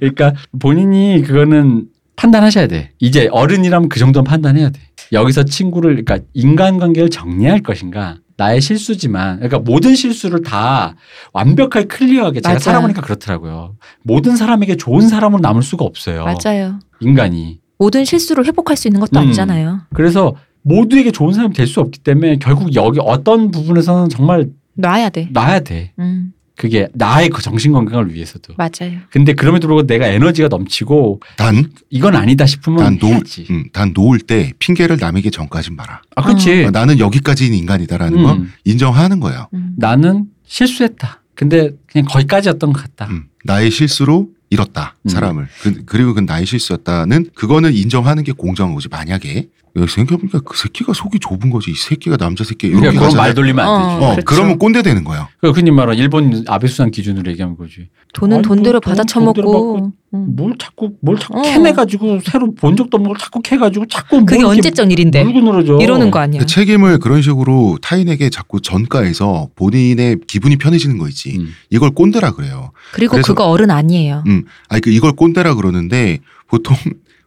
그러니까 본인이 그거는 판단하셔야 돼. 이제 어른이라면 그 정도는 판단해야 돼. 여기서 친구를 그러니까 인간관계를 정리할 것인가 나의 실수지만 그러니까 모든 실수를 다 완벽하게 클리어하게 제가 맞아. 살아보니까 그렇더라고요. 모든 사람에게 좋은 사람으로 남을 수가 없어요. 맞아요. 인간이. 모든 실수를 회복할 수 있는 것도 음. 아니잖아요. 그래서 모두에게 좋은 사람이 될 수 없기 때문에 결국 여기 어떤 부분에서는 정말 놔야 돼. 놔야 돼. 음. 그게 나의 그 정신 건강을 위해서도. 맞아요. 근데 그럼에도 불구하고 내가 에너지가 넘치고 단, 이건 아니다 싶으면 단 놓을, 해야지. 음, 단 놓을 때 핑계를 남에게 전까진 마라. 아, 그렇지. 어, 나는 여기까지인 인간이다라는 거 음. 인정하는 거예요. 음. 나는 실수했다. 근데 그냥 거기까지였던 것 같다. 음, 나의 실수로 잃었다 음. 사람을 그, 그리고 그 나의 실수였다는 그거는 인정하는 게 공정한 거지 만약에 생각해보니까 그 새끼가 속이 좁은 거지 이 새끼가 남자 새끼 이렇게 그러니까 그런. 말 돌리면 안 되지. 어, 어, 그렇죠. 그러면 꼰대 되는 거예요. 그 흔히 말하는 일본 아베 수상 기준으로 얘기하는 거지. 돈은 아니, 돈대로 뭐 받아 돈 돈대로 처먹고. 음. 뭘 자꾸 뭘 자꾸 어. 캐내가지고 새로 본 적도 없는 걸 자꾸 캐가지고 자꾸 그게 언제적 일인데? 물고 늘어져. 이러는 거 아니야. 그 책임을 그런 식으로 타인에게 자꾸 전가해서 본인의 기분이 편해지는 거 있지. 음. 이걸 꼰대라 그래요. 그리고 그래서- 그거 어른 아니에요. 음, 아니 그 이걸 꼰대라 그러는데 보통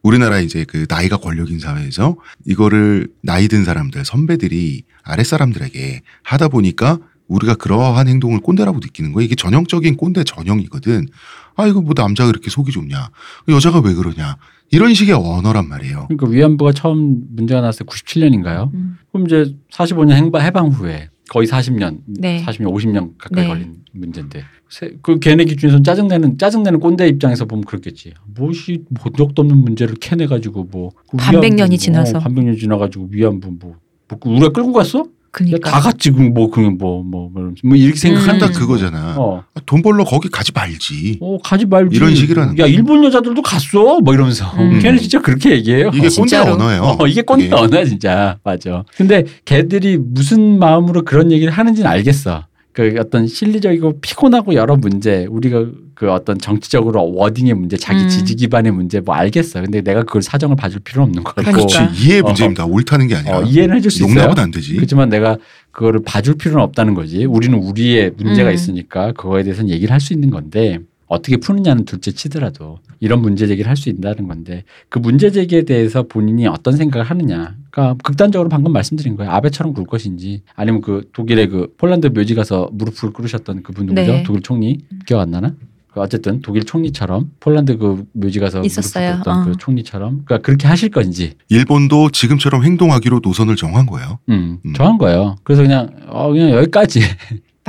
우리나라 이제 그 나이가 권력인 사회에서 이거를 나이 든 사람들 선배들이 아랫 사람들에게 하다 보니까 우리가 그러한 행동을 꼰대라고 느끼는 거예요. 이게 전형적인 꼰대 전형이거든. 아 이거 뭐 남자가 이렇게 속이 좁냐? 여자가 왜 그러냐? 이런 식의 언어란 말이에요. 그러니까 위안부가 처음 문제가 나왔을 때 97년인가요? 음. 그럼 이제 45년 행방 해방 후에 거의 40년, 네. 40년, 50년 가까이 네. 걸린 문제인데 세- 그 걔네 기준에서는 짜증내는 짜증내는 꼰대 입장에서 보면 그렇겠지. 무엇이 본 적도 없는 문제를 캐내가지고 뭐그 반백 위안부 년이 뭐, 지나서. 반백 년 지나가지고 위안부 뭐, 뭐 우리가 끌고 갔어? 그니까. 다 같이 뭐 그냥 뭐뭐 뭐, 뭐 이렇게 생각한다 음. 딱 그거잖아. 어. 돈 벌러 거기 가지 말지. 어 가지 말지 이런 식이라는 야. 일본 여자들도 갔어 뭐 이러면서 음. 걔는 진짜 그렇게 얘기해요 이게 꼰대 진짜로. 언어예요. 어, 이게 꼰대. 언어야 진짜 맞아. 근데 걔들이 무슨 마음으로 그런 얘기를 하는지는 알겠어. 그 어떤 실리적이고 피곤하고 여러 문제 우리가 그 어떤 정치적으로 워딩의 문제 자기 음. 지지 기반의 문제 뭐 알겠어. 근데 내가 그걸 사정을 봐줄 필요는 없는 거고 그러니까. 그렇지 이해 문제입니다. 옳다는 게 아니라 어, 이해는 해줄 수 있어요. 용납은 안 되지. 그렇지만 내가 그거를 봐줄 필요는 없다는 거지. 우리는 우리의 문제가 음. 있으니까 그거에 대해서는 얘기를 할 수 있는 건데 어떻게 푸느냐는 둘째 치더라도 이런 문제 제기를 할 수 있다는 건데 그 문제 제기에 대해서 본인이 어떤 생각을 하느냐. 그러니까 극단적으로 방금 말씀드린 거예요. 아베처럼 굴 것인지 아니면 그 독일의 그 폴란드 묘지 가서 무릎을 꿇으셨던 그분 누구죠? 네. 독일 총리 기억 안 나나? 그 어쨌든 독일 총리처럼 폴란드 그 묘지 가서 있었어요. 어. 그 총리처럼 그러니까 그렇게 하실 건지 일본도 지금처럼 행동하기로 노선을 정한 거예요. 음, 음. 정한 거예요. 그래서 그냥 어 그냥 여기까지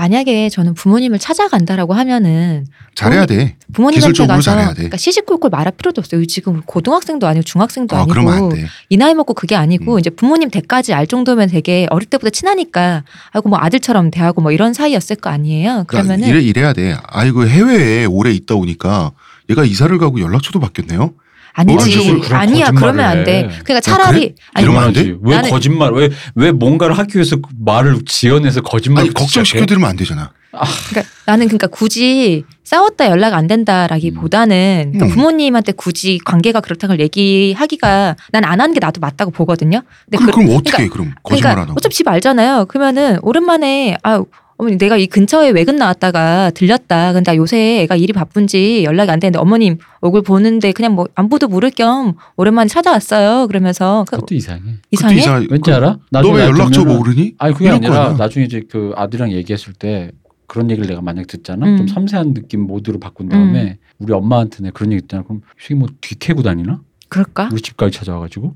만약에 저는 부모님을 찾아간다라고 하면은 잘해야 돼. 부모님한테 가서. 그러니까 시시콜콜 말할 필요도 없어요. 지금 고등학생도 아니고 중학생도 아, 안 아니고 돼. 이 나이 먹고 그게 아니고 음. 이제 부모님 대까지 알 정도면 되게 어릴 때부터 친하니까 아이고 뭐 아들처럼 대하고 뭐 이런 사이였을 거 아니에요. 그러니까 그러면은 이래 이래야 돼. 아이고 해외에 오래 있다 오니까 얘가 이사를 가고 연락처도 바뀌었네요. 아니지 아니야 그러면 안 돼. 해. 그러니까 야, 차라리 그래? 아니 이러면 안 하지. 돼? 왜 나는- 거짓말? 왜 왜 뭔가를 하기 위해서 그 말을 지어내서 거짓말? 아니 걱정시켜 드리면 안 되잖아. 그러니까 나는 그러니까 굳이 싸웠다 연락 안 된다라기보다는 그러니까 음. 부모님한테 굳이 관계가 그렇다고 얘기하기가 난 안 하는 게 나도 맞다고 보거든요. 근데 그럼, 그- 그럼 어떻게 해 그럼 거짓말 안 그러니까 하고. 어차피 집 알잖아요. 그러면은 오랜만에 아 어머니 내가 이 근처에 외근 나왔다가 들렸다. 근데 나 요새 애가 일이 바쁜지 연락이 안 되는데 어머님 얼굴 보는데 그냥 뭐 안부도 물을 겸 오랜만에 찾아왔어요. 그러면서 그 그것도 이상해. 이상해? 그것도 이상해. 왠지 알아? 너왜 나중에 연락처 모르니? 아니 그게 아니라 거야. 나중에 이제 그 아들이랑 얘기했을 때 그런 얘기를 내가 만약 듣잖아. 음. 좀 섬세한 느낌 모드로 바꾼 다음에 우리 엄마한테 내가 그런 얘기 듣잖아. 그럼 이게 뭐 뒤캐고 다니나? 그럴까? 우리 집까지 찾아와가지고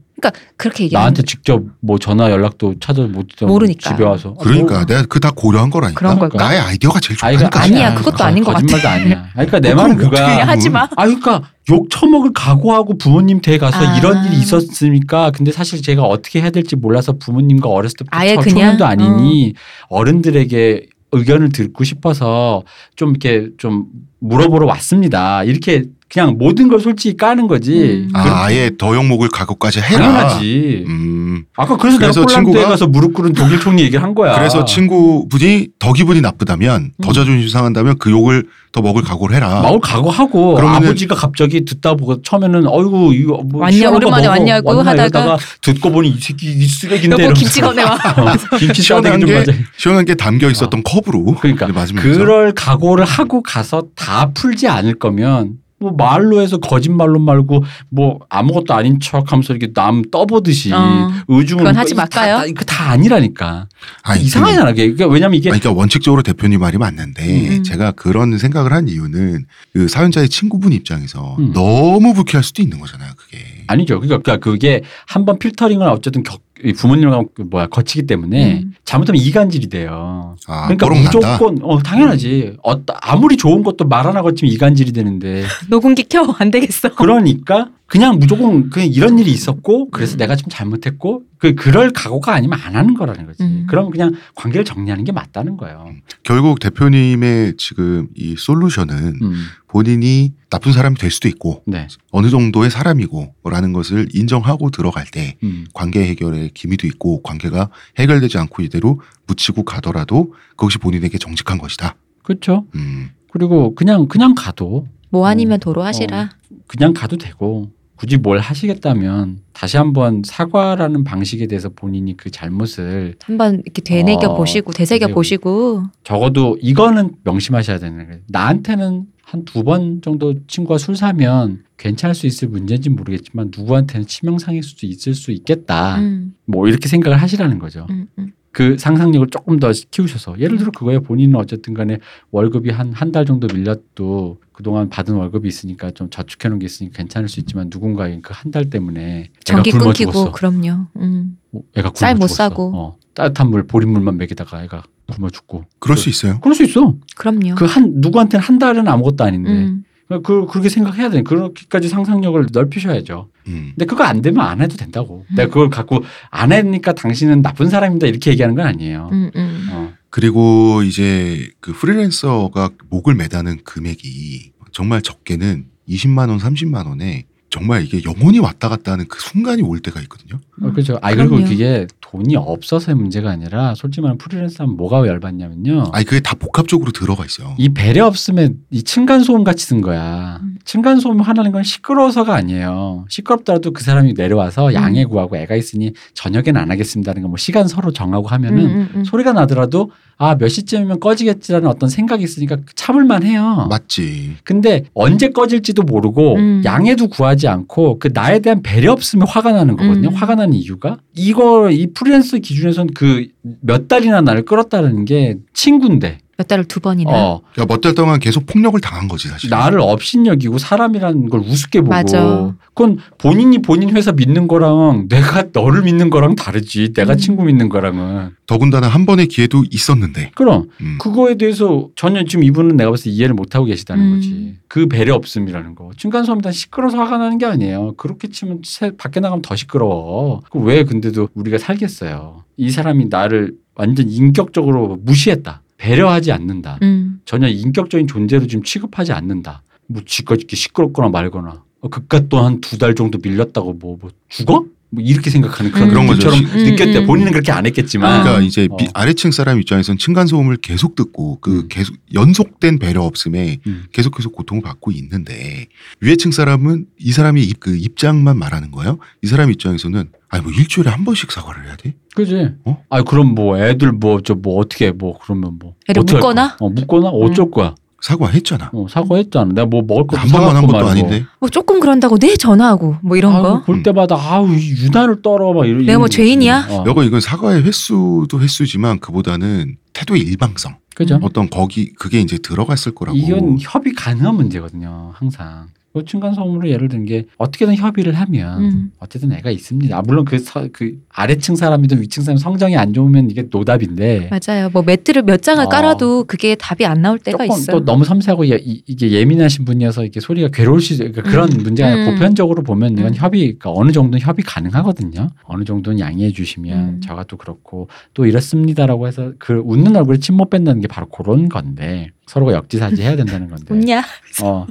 그렇게 얘기하는 나한테 직접 뭐 전화 연락도 찾아 못 듣던 모르니까. 집에 와서 그러니까 뭐, 내가 그 다 고려한 거라니까. 그런 걸까? 나의 아이디어가 제일 아니, 좋다니까. 아니야, 그것도 아닌 것 같아. 거짓말도 아니야. 아니, 그러니까 내 어, 말은. 어떻게 하지 마. 아, 그러니까 욕 처먹을 각오하고 부모님 댁에 가서 아. 이런 일이 있었으니까 근데 사실 제가 어떻게 해야 될지 몰라서 부모님과 어렸을 때부터 아예 그냥? 초년도 아니니 어른들에게 의견을 듣고 싶어서 좀 이렇게 좀 물어보러 왔습니다. 이렇게 그냥 모든 걸 솔직히 까는 거지. 음. 아, 아예 더욕먹을 각오까지 해라. 당연하지. 음. 아까 그래서, 그래서 내가 폴란드에 친구가- 가서 무릎 꿇은 독일 총리 얘기를 한 거야. 그래서 친구분이 더 기분이 나쁘다면, 더 음. 자존심 상한다면 그 욕을 더 먹을 각오를 해라. 마을 각오하고 아버지가 갑자기 듣다 보고 처음에는 어이구 이거 뭐 왔냐, 오랜만에. 왔냐고 왔나 하다가 듣고 보니 이 새끼 이 쓰레기인데 여보 김치 꺼내와. (laughs) 어, 김치 시원한 게. 시원한 게 담겨 있었던 컵으로. 그러니까. 그럴 각오를 하고 가서 다 풀지 않을 거면 뭐 말로 해서 거짓말로 말고 뭐 아무것도 아닌 척 하면서 이렇게 남 떠보듯이 어. 의중을 그건 뭐 하지 말까요? 다, 다, 이거 다 아니라니까 아니, 이상하잖아. 그게 그러니까 왜냐면 이게 아니, 그러니까 원칙적으로 대표님 말이 맞는데 음. 제가 그런 생각을 한 이유는 그 사연자의 친구분 입장에서 음. 너무 불쾌할 수도 있는 거잖아요. 그게. 아니죠. 그러니까 그게 한번 필터링을 어쨌든 겪, 이 부모님과 그 뭐야 거치기 때문에 음. 잘못하면 이간질이 돼요. 아, 그러니까 난다. 무조건 어 당연하지. 어, 아무리 좋은 것도 말 하나 거치면 이간질이 되는데 (laughs) 녹음기 켜 안 되겠어. 그러니까 그냥 무조건 그냥 이런 일이 있었고 그래서 음. 내가 좀 잘못했고 그 그럴 각오가 아니면 안 하는 거라는 거지. 음. 그럼 그냥 관계를 정리하는 게 맞다는 거예요. 결국 대표님의 지금 이 솔루션은 음. 본인이 나쁜 사람이 될 수도 있고 네. 어느 정도의 사람이고라는 것을 인정하고 들어갈 때 음. 관계 해결에 기미도 있고 관계가 해결되지 않고 이대로 묻히고 가더라도 그것이 본인에게 정직한 것이다. 그렇죠. 음. 그리고 그냥 그냥 가도 뭐 아니면 어. 도로 하시라. 그냥 가도 되고 굳이 뭘 하시겠다면 다시 한번 사과라는 방식에 대해서 본인이 그 잘못을 한번 이렇게 되새겨 어, 보시고 되새겨 보시고 적어도 이거는 명심하셔야 되는 거예요. 나한테는 한 두 번 정도 친구가 술 사면 괜찮을 수 있을 문제인지 모르겠지만 누구한테는 치명상일 수도 있을 수 있겠다. 음, 뭐 이렇게 생각을 하시라는 거죠. 음, 음. 그 상상력을 조금 더 키우셔서 예를 들어 그거에 본인은 어쨌든 간에 월급이 한 한 달 정도 밀려도 그동안 받은 월급이 있으니까 좀 저축해 놓은 게 있으니까 괜찮을 수 있지만 누군가의 그한 달 때문에 전기 끊기고 죽었어. 그럼요. 음. 어, 애가 쌀못. 사고. 어, 따뜻한 물 보린물만 먹이다가 애가 굶어 죽고 그럴 수 있어요. 그럴 수 있어. 그럼요. 그 한 누구한테는 한 달은 아무것도 아닌데 음. 그 그렇게 생각해야 돼. 그렇게까지 상상력을 넓히셔야죠. 음. 근데 그거 안 되면 안 해도 된다고. 내가 그걸 갖고 안 하니까 당신은 나쁜 사람입니다 이렇게 얘기하는 건 아니에요. 음, 음. 어. 그리고 이제 그 프리랜서가 목을 매다는 금액이 정말 적게는 20만 원, 30만 원에 정말 이게 영혼이 왔다 갔다 하는 그 순간이 올 때가 있거든요. 어, 그렇죠. 아 그리고. 그게 돈이 없어서의 문제가 아니라 솔직히 말하면 프리랜서 하면 뭐가 열받냐면요. 아니 그게 다 복합적으로 들어가 있어요. 이 배려 없으면 이 층간 소음 같이 든 거야. 음. 층간 소음 하나는 건 시끄러워서가 아니에요. 시끄럽더라도 그 사람이 내려와서 음. 양해 구하고 애가 있으니 저녁엔 안 하겠습니다는 거 뭐 시간 서로 정하고 하면은 음, 음, 음. 소리가 나더라도 아 몇 시쯤이면 꺼지겠지라는 어떤 생각이 있으니까 참을만 해요. 맞지. 근데 언제 꺼질지도 모르고 음. 양해도 구하지 않고 그 나에 대한 배려 없으면 화가 나는 거거든요. 음. 화가 나는 이유가? 이거 이 프리랜서 기준에선 그 몇 달이나 나를 끌었다는 게 친구인데 몇 달을 두 번이나. 어 야, 몇달 동안 계속 폭력을 당한 거지 사실. 나를 업신여기고 사람이라는 걸 우습게 보고 맞아. 그건 본인이 본인 회사 믿는 거랑 내가 너를 믿는 거랑 다르지 내가 음. 친구 믿는 거랑은 더군다나 한 번의 기회도 있었는데. 그럼 음. 그거에 대해서 전혀 지금 이분은 내가 봤을 때 이해를 못 하고 계시다는 음. 거지. 그 배려 없음이라는 거. 층간소음단 시끄러워서 화가 나는 게 아니에요. 그렇게 치면 새- 밖에 나가면 더 시끄러워. 그왜 근데도 우리가 살겠어요. 이 사람이 나를 완전 인격적으로 무시했다. 배려하지 않는다. 음. 전혀 인격적인 존재로 지금 취급하지 않는다. 뭐 지가 이렇게 시끄럽거나 말거나. 어, 그깟 또한 두 달 정도 밀렸다고 뭐, 뭐 죽어? 뭐 이렇게 생각하는 그런 음. 느낌처럼 음, 느꼈대. 음. 본인은 그렇게 안 했겠지만. 그러니까 아. 이제 미- 어. 아래층 사람 입장에선 층간 소음을 계속 듣고 그 음. 계속 연속된 배려 없음에 음. 계속 계속 고통을 받고 있는데 위에층 사람은 이 사람이 입- 그 입장만 말하는 거예요. 이 사람 입장에서는 아니 뭐 일주일에 한 번씩 사과를 해야 돼? 그지? 어? 아 그럼 뭐 애들 뭐 저뭐 어떻게 뭐 그러면 뭐 어떡할 묶거나? 어 묶거나 어쩔 거야? 사과했잖아. 어, 사과했잖아. 내가 뭐 먹을 것도 한 번만 한 것도 말고. 아닌데. 뭐 조금 그런다고 내 전화하고 뭐 이런 아유, 거. 볼 때마다 아우 이 유난을 떨어 막 이런. 내가 뭐 이런 거지. 죄인이야? 어. 여거 이건 사과의 횟수도 횟수지만 그보다는 태도의 일방성. 그죠? 어떤 거기 그게 이제 들어갔을 거라고. 이건 협의 가능한 문제거든요. 항상. 그 층간소음으로 예를 든 게 어떻게든 협의를 하면 음. 어쨌든 애가 있습니다. 아, 물론 그, 서- 그 아래층 사람이든 위층 사람 성정이 안 좋으면 이게 노답인데 맞아요. 뭐 매트를 몇 장을 어. 깔아도 그게 답이 안 나올 때가 조금 있어. 또 너무 섬세하고 예, 이, 게 예민하신 분이어서 이게 소리가 괴로울 수 그러니까 그런 음. 문제가 아니라 음. 보편적으로 보면 이건 음. 협의 그러니까 어느 정도는 협의 가능하거든요. 어느 정도는 양해해 주시면 음. 저가 또 그렇고 또 이렇습니다라고 해서 그 웃는 얼굴에 침 못 뺀다는 게 바로 그런 건데 서로가 역지사지 해야 된다는 건데. 웃냐? 어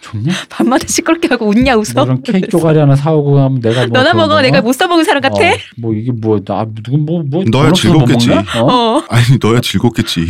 좋냐? (laughs) 밤마다 시끄럽게 하고 웃냐 웃어? 뭐 이런 케이크 쪼가리 하나 사오고 하면 내가 뭐 너나 먹어. 뭐, 내가 못 써먹은 사람 같아? 어, 뭐 이게 뭐나 누구 뭐 뭐 너야 즐겁겠지. 어? 어. 아니 너야 즐겁겠지.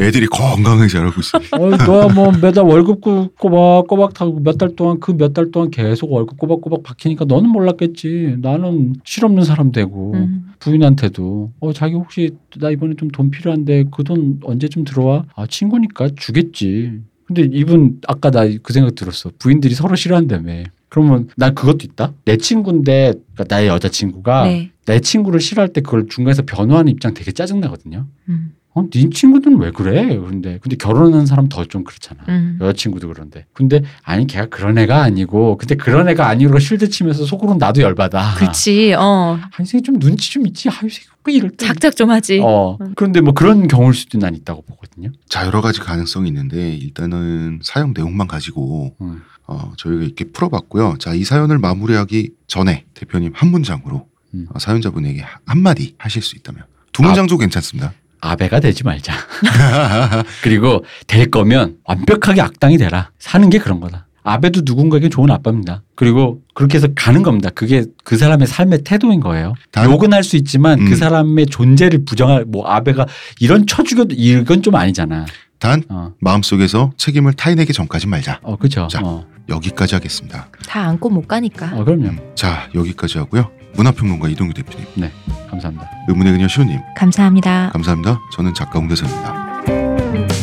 애들이 건강하게 자라고 있어. 어, 너야 뭐 매달 월급 꾸- 꼬박 꼬박 타고 몇 달 동안 그 몇 달 동안 계속 월급 꼬박꼬박 박히니까 너는 몰랐겠지. 나는 실없는 사람 되고 음. 부인한테도 어 자기 혹시 나 이번에 좀 돈 필요한데 그 돈 언제쯤 들어와? 아 친구니까 주겠지. 근데 이분 아까 나 그 생각 들었어. 부인들이 서로 싫어한다며. 그러면 난 그것도 있다. 내 친구인데 그러니까 나의 여자친구가 네. 내 친구를 싫어할 때 그걸 중간에서 변호하는 입장 되게 짜증 나거든요. 음. 어, 네 친구들은 왜 그래? 그런데 근데 결혼하는 사람 더 좀 그렇잖아. 음. 여자친구도 그런데. 근데 아니 걔가 그런 애가 아니고 근데 그런 애가 아니고 실드 치면서 속으로는 나도 열받아. 그렇지. 어. 아, 이 새끼 좀 눈치 좀 있지. 아, 이 새끼 왜 이럴 때. 작작 좀 하지. 어. 음. 그런데 뭐 그런 경우일 수도 난 있다고 보거든요. 자 여러 가지 가능성이 있는데 일단은 사연 내용만 가지고 음. 어, 저희가 이렇게 풀어봤고요. 자 이 사연을 마무리하기 전에 대표님 한 문장으로 음. 어, 사연자분에게 하- 한마디 하실 수 있다면 두 문장도 괜찮습니다. 아베가 되지 말자. (laughs) 그리고 될 거면 완벽하게 악당이 되라. 사는 게 그런 거다. 아베도 누군가에게 좋은 아빠입니다. 그리고 그렇게 해서 가는 겁니다. 그게 그 사람의 삶의 태도인 거예요. 단- 욕은 할 수 있지만 음. 그 사람의 존재를 부정할 뭐 아베가 이런 쳐 죽여도 이건 좀 아니잖아. 단 어, 마음속에서 책임을 타인에게 전까지 말자. 어 그렇죠. 자. 어, 여기까지 하겠습니다. 다 안고 못 가니까. 어, 그럼요. 자 여기까지 하고요. 문화평론가 이동규 대표님. 네, 감사합니다. 의문의 그녀 시호님. 감사합니다. 감사합니다. 저는 작가 홍대선입니다.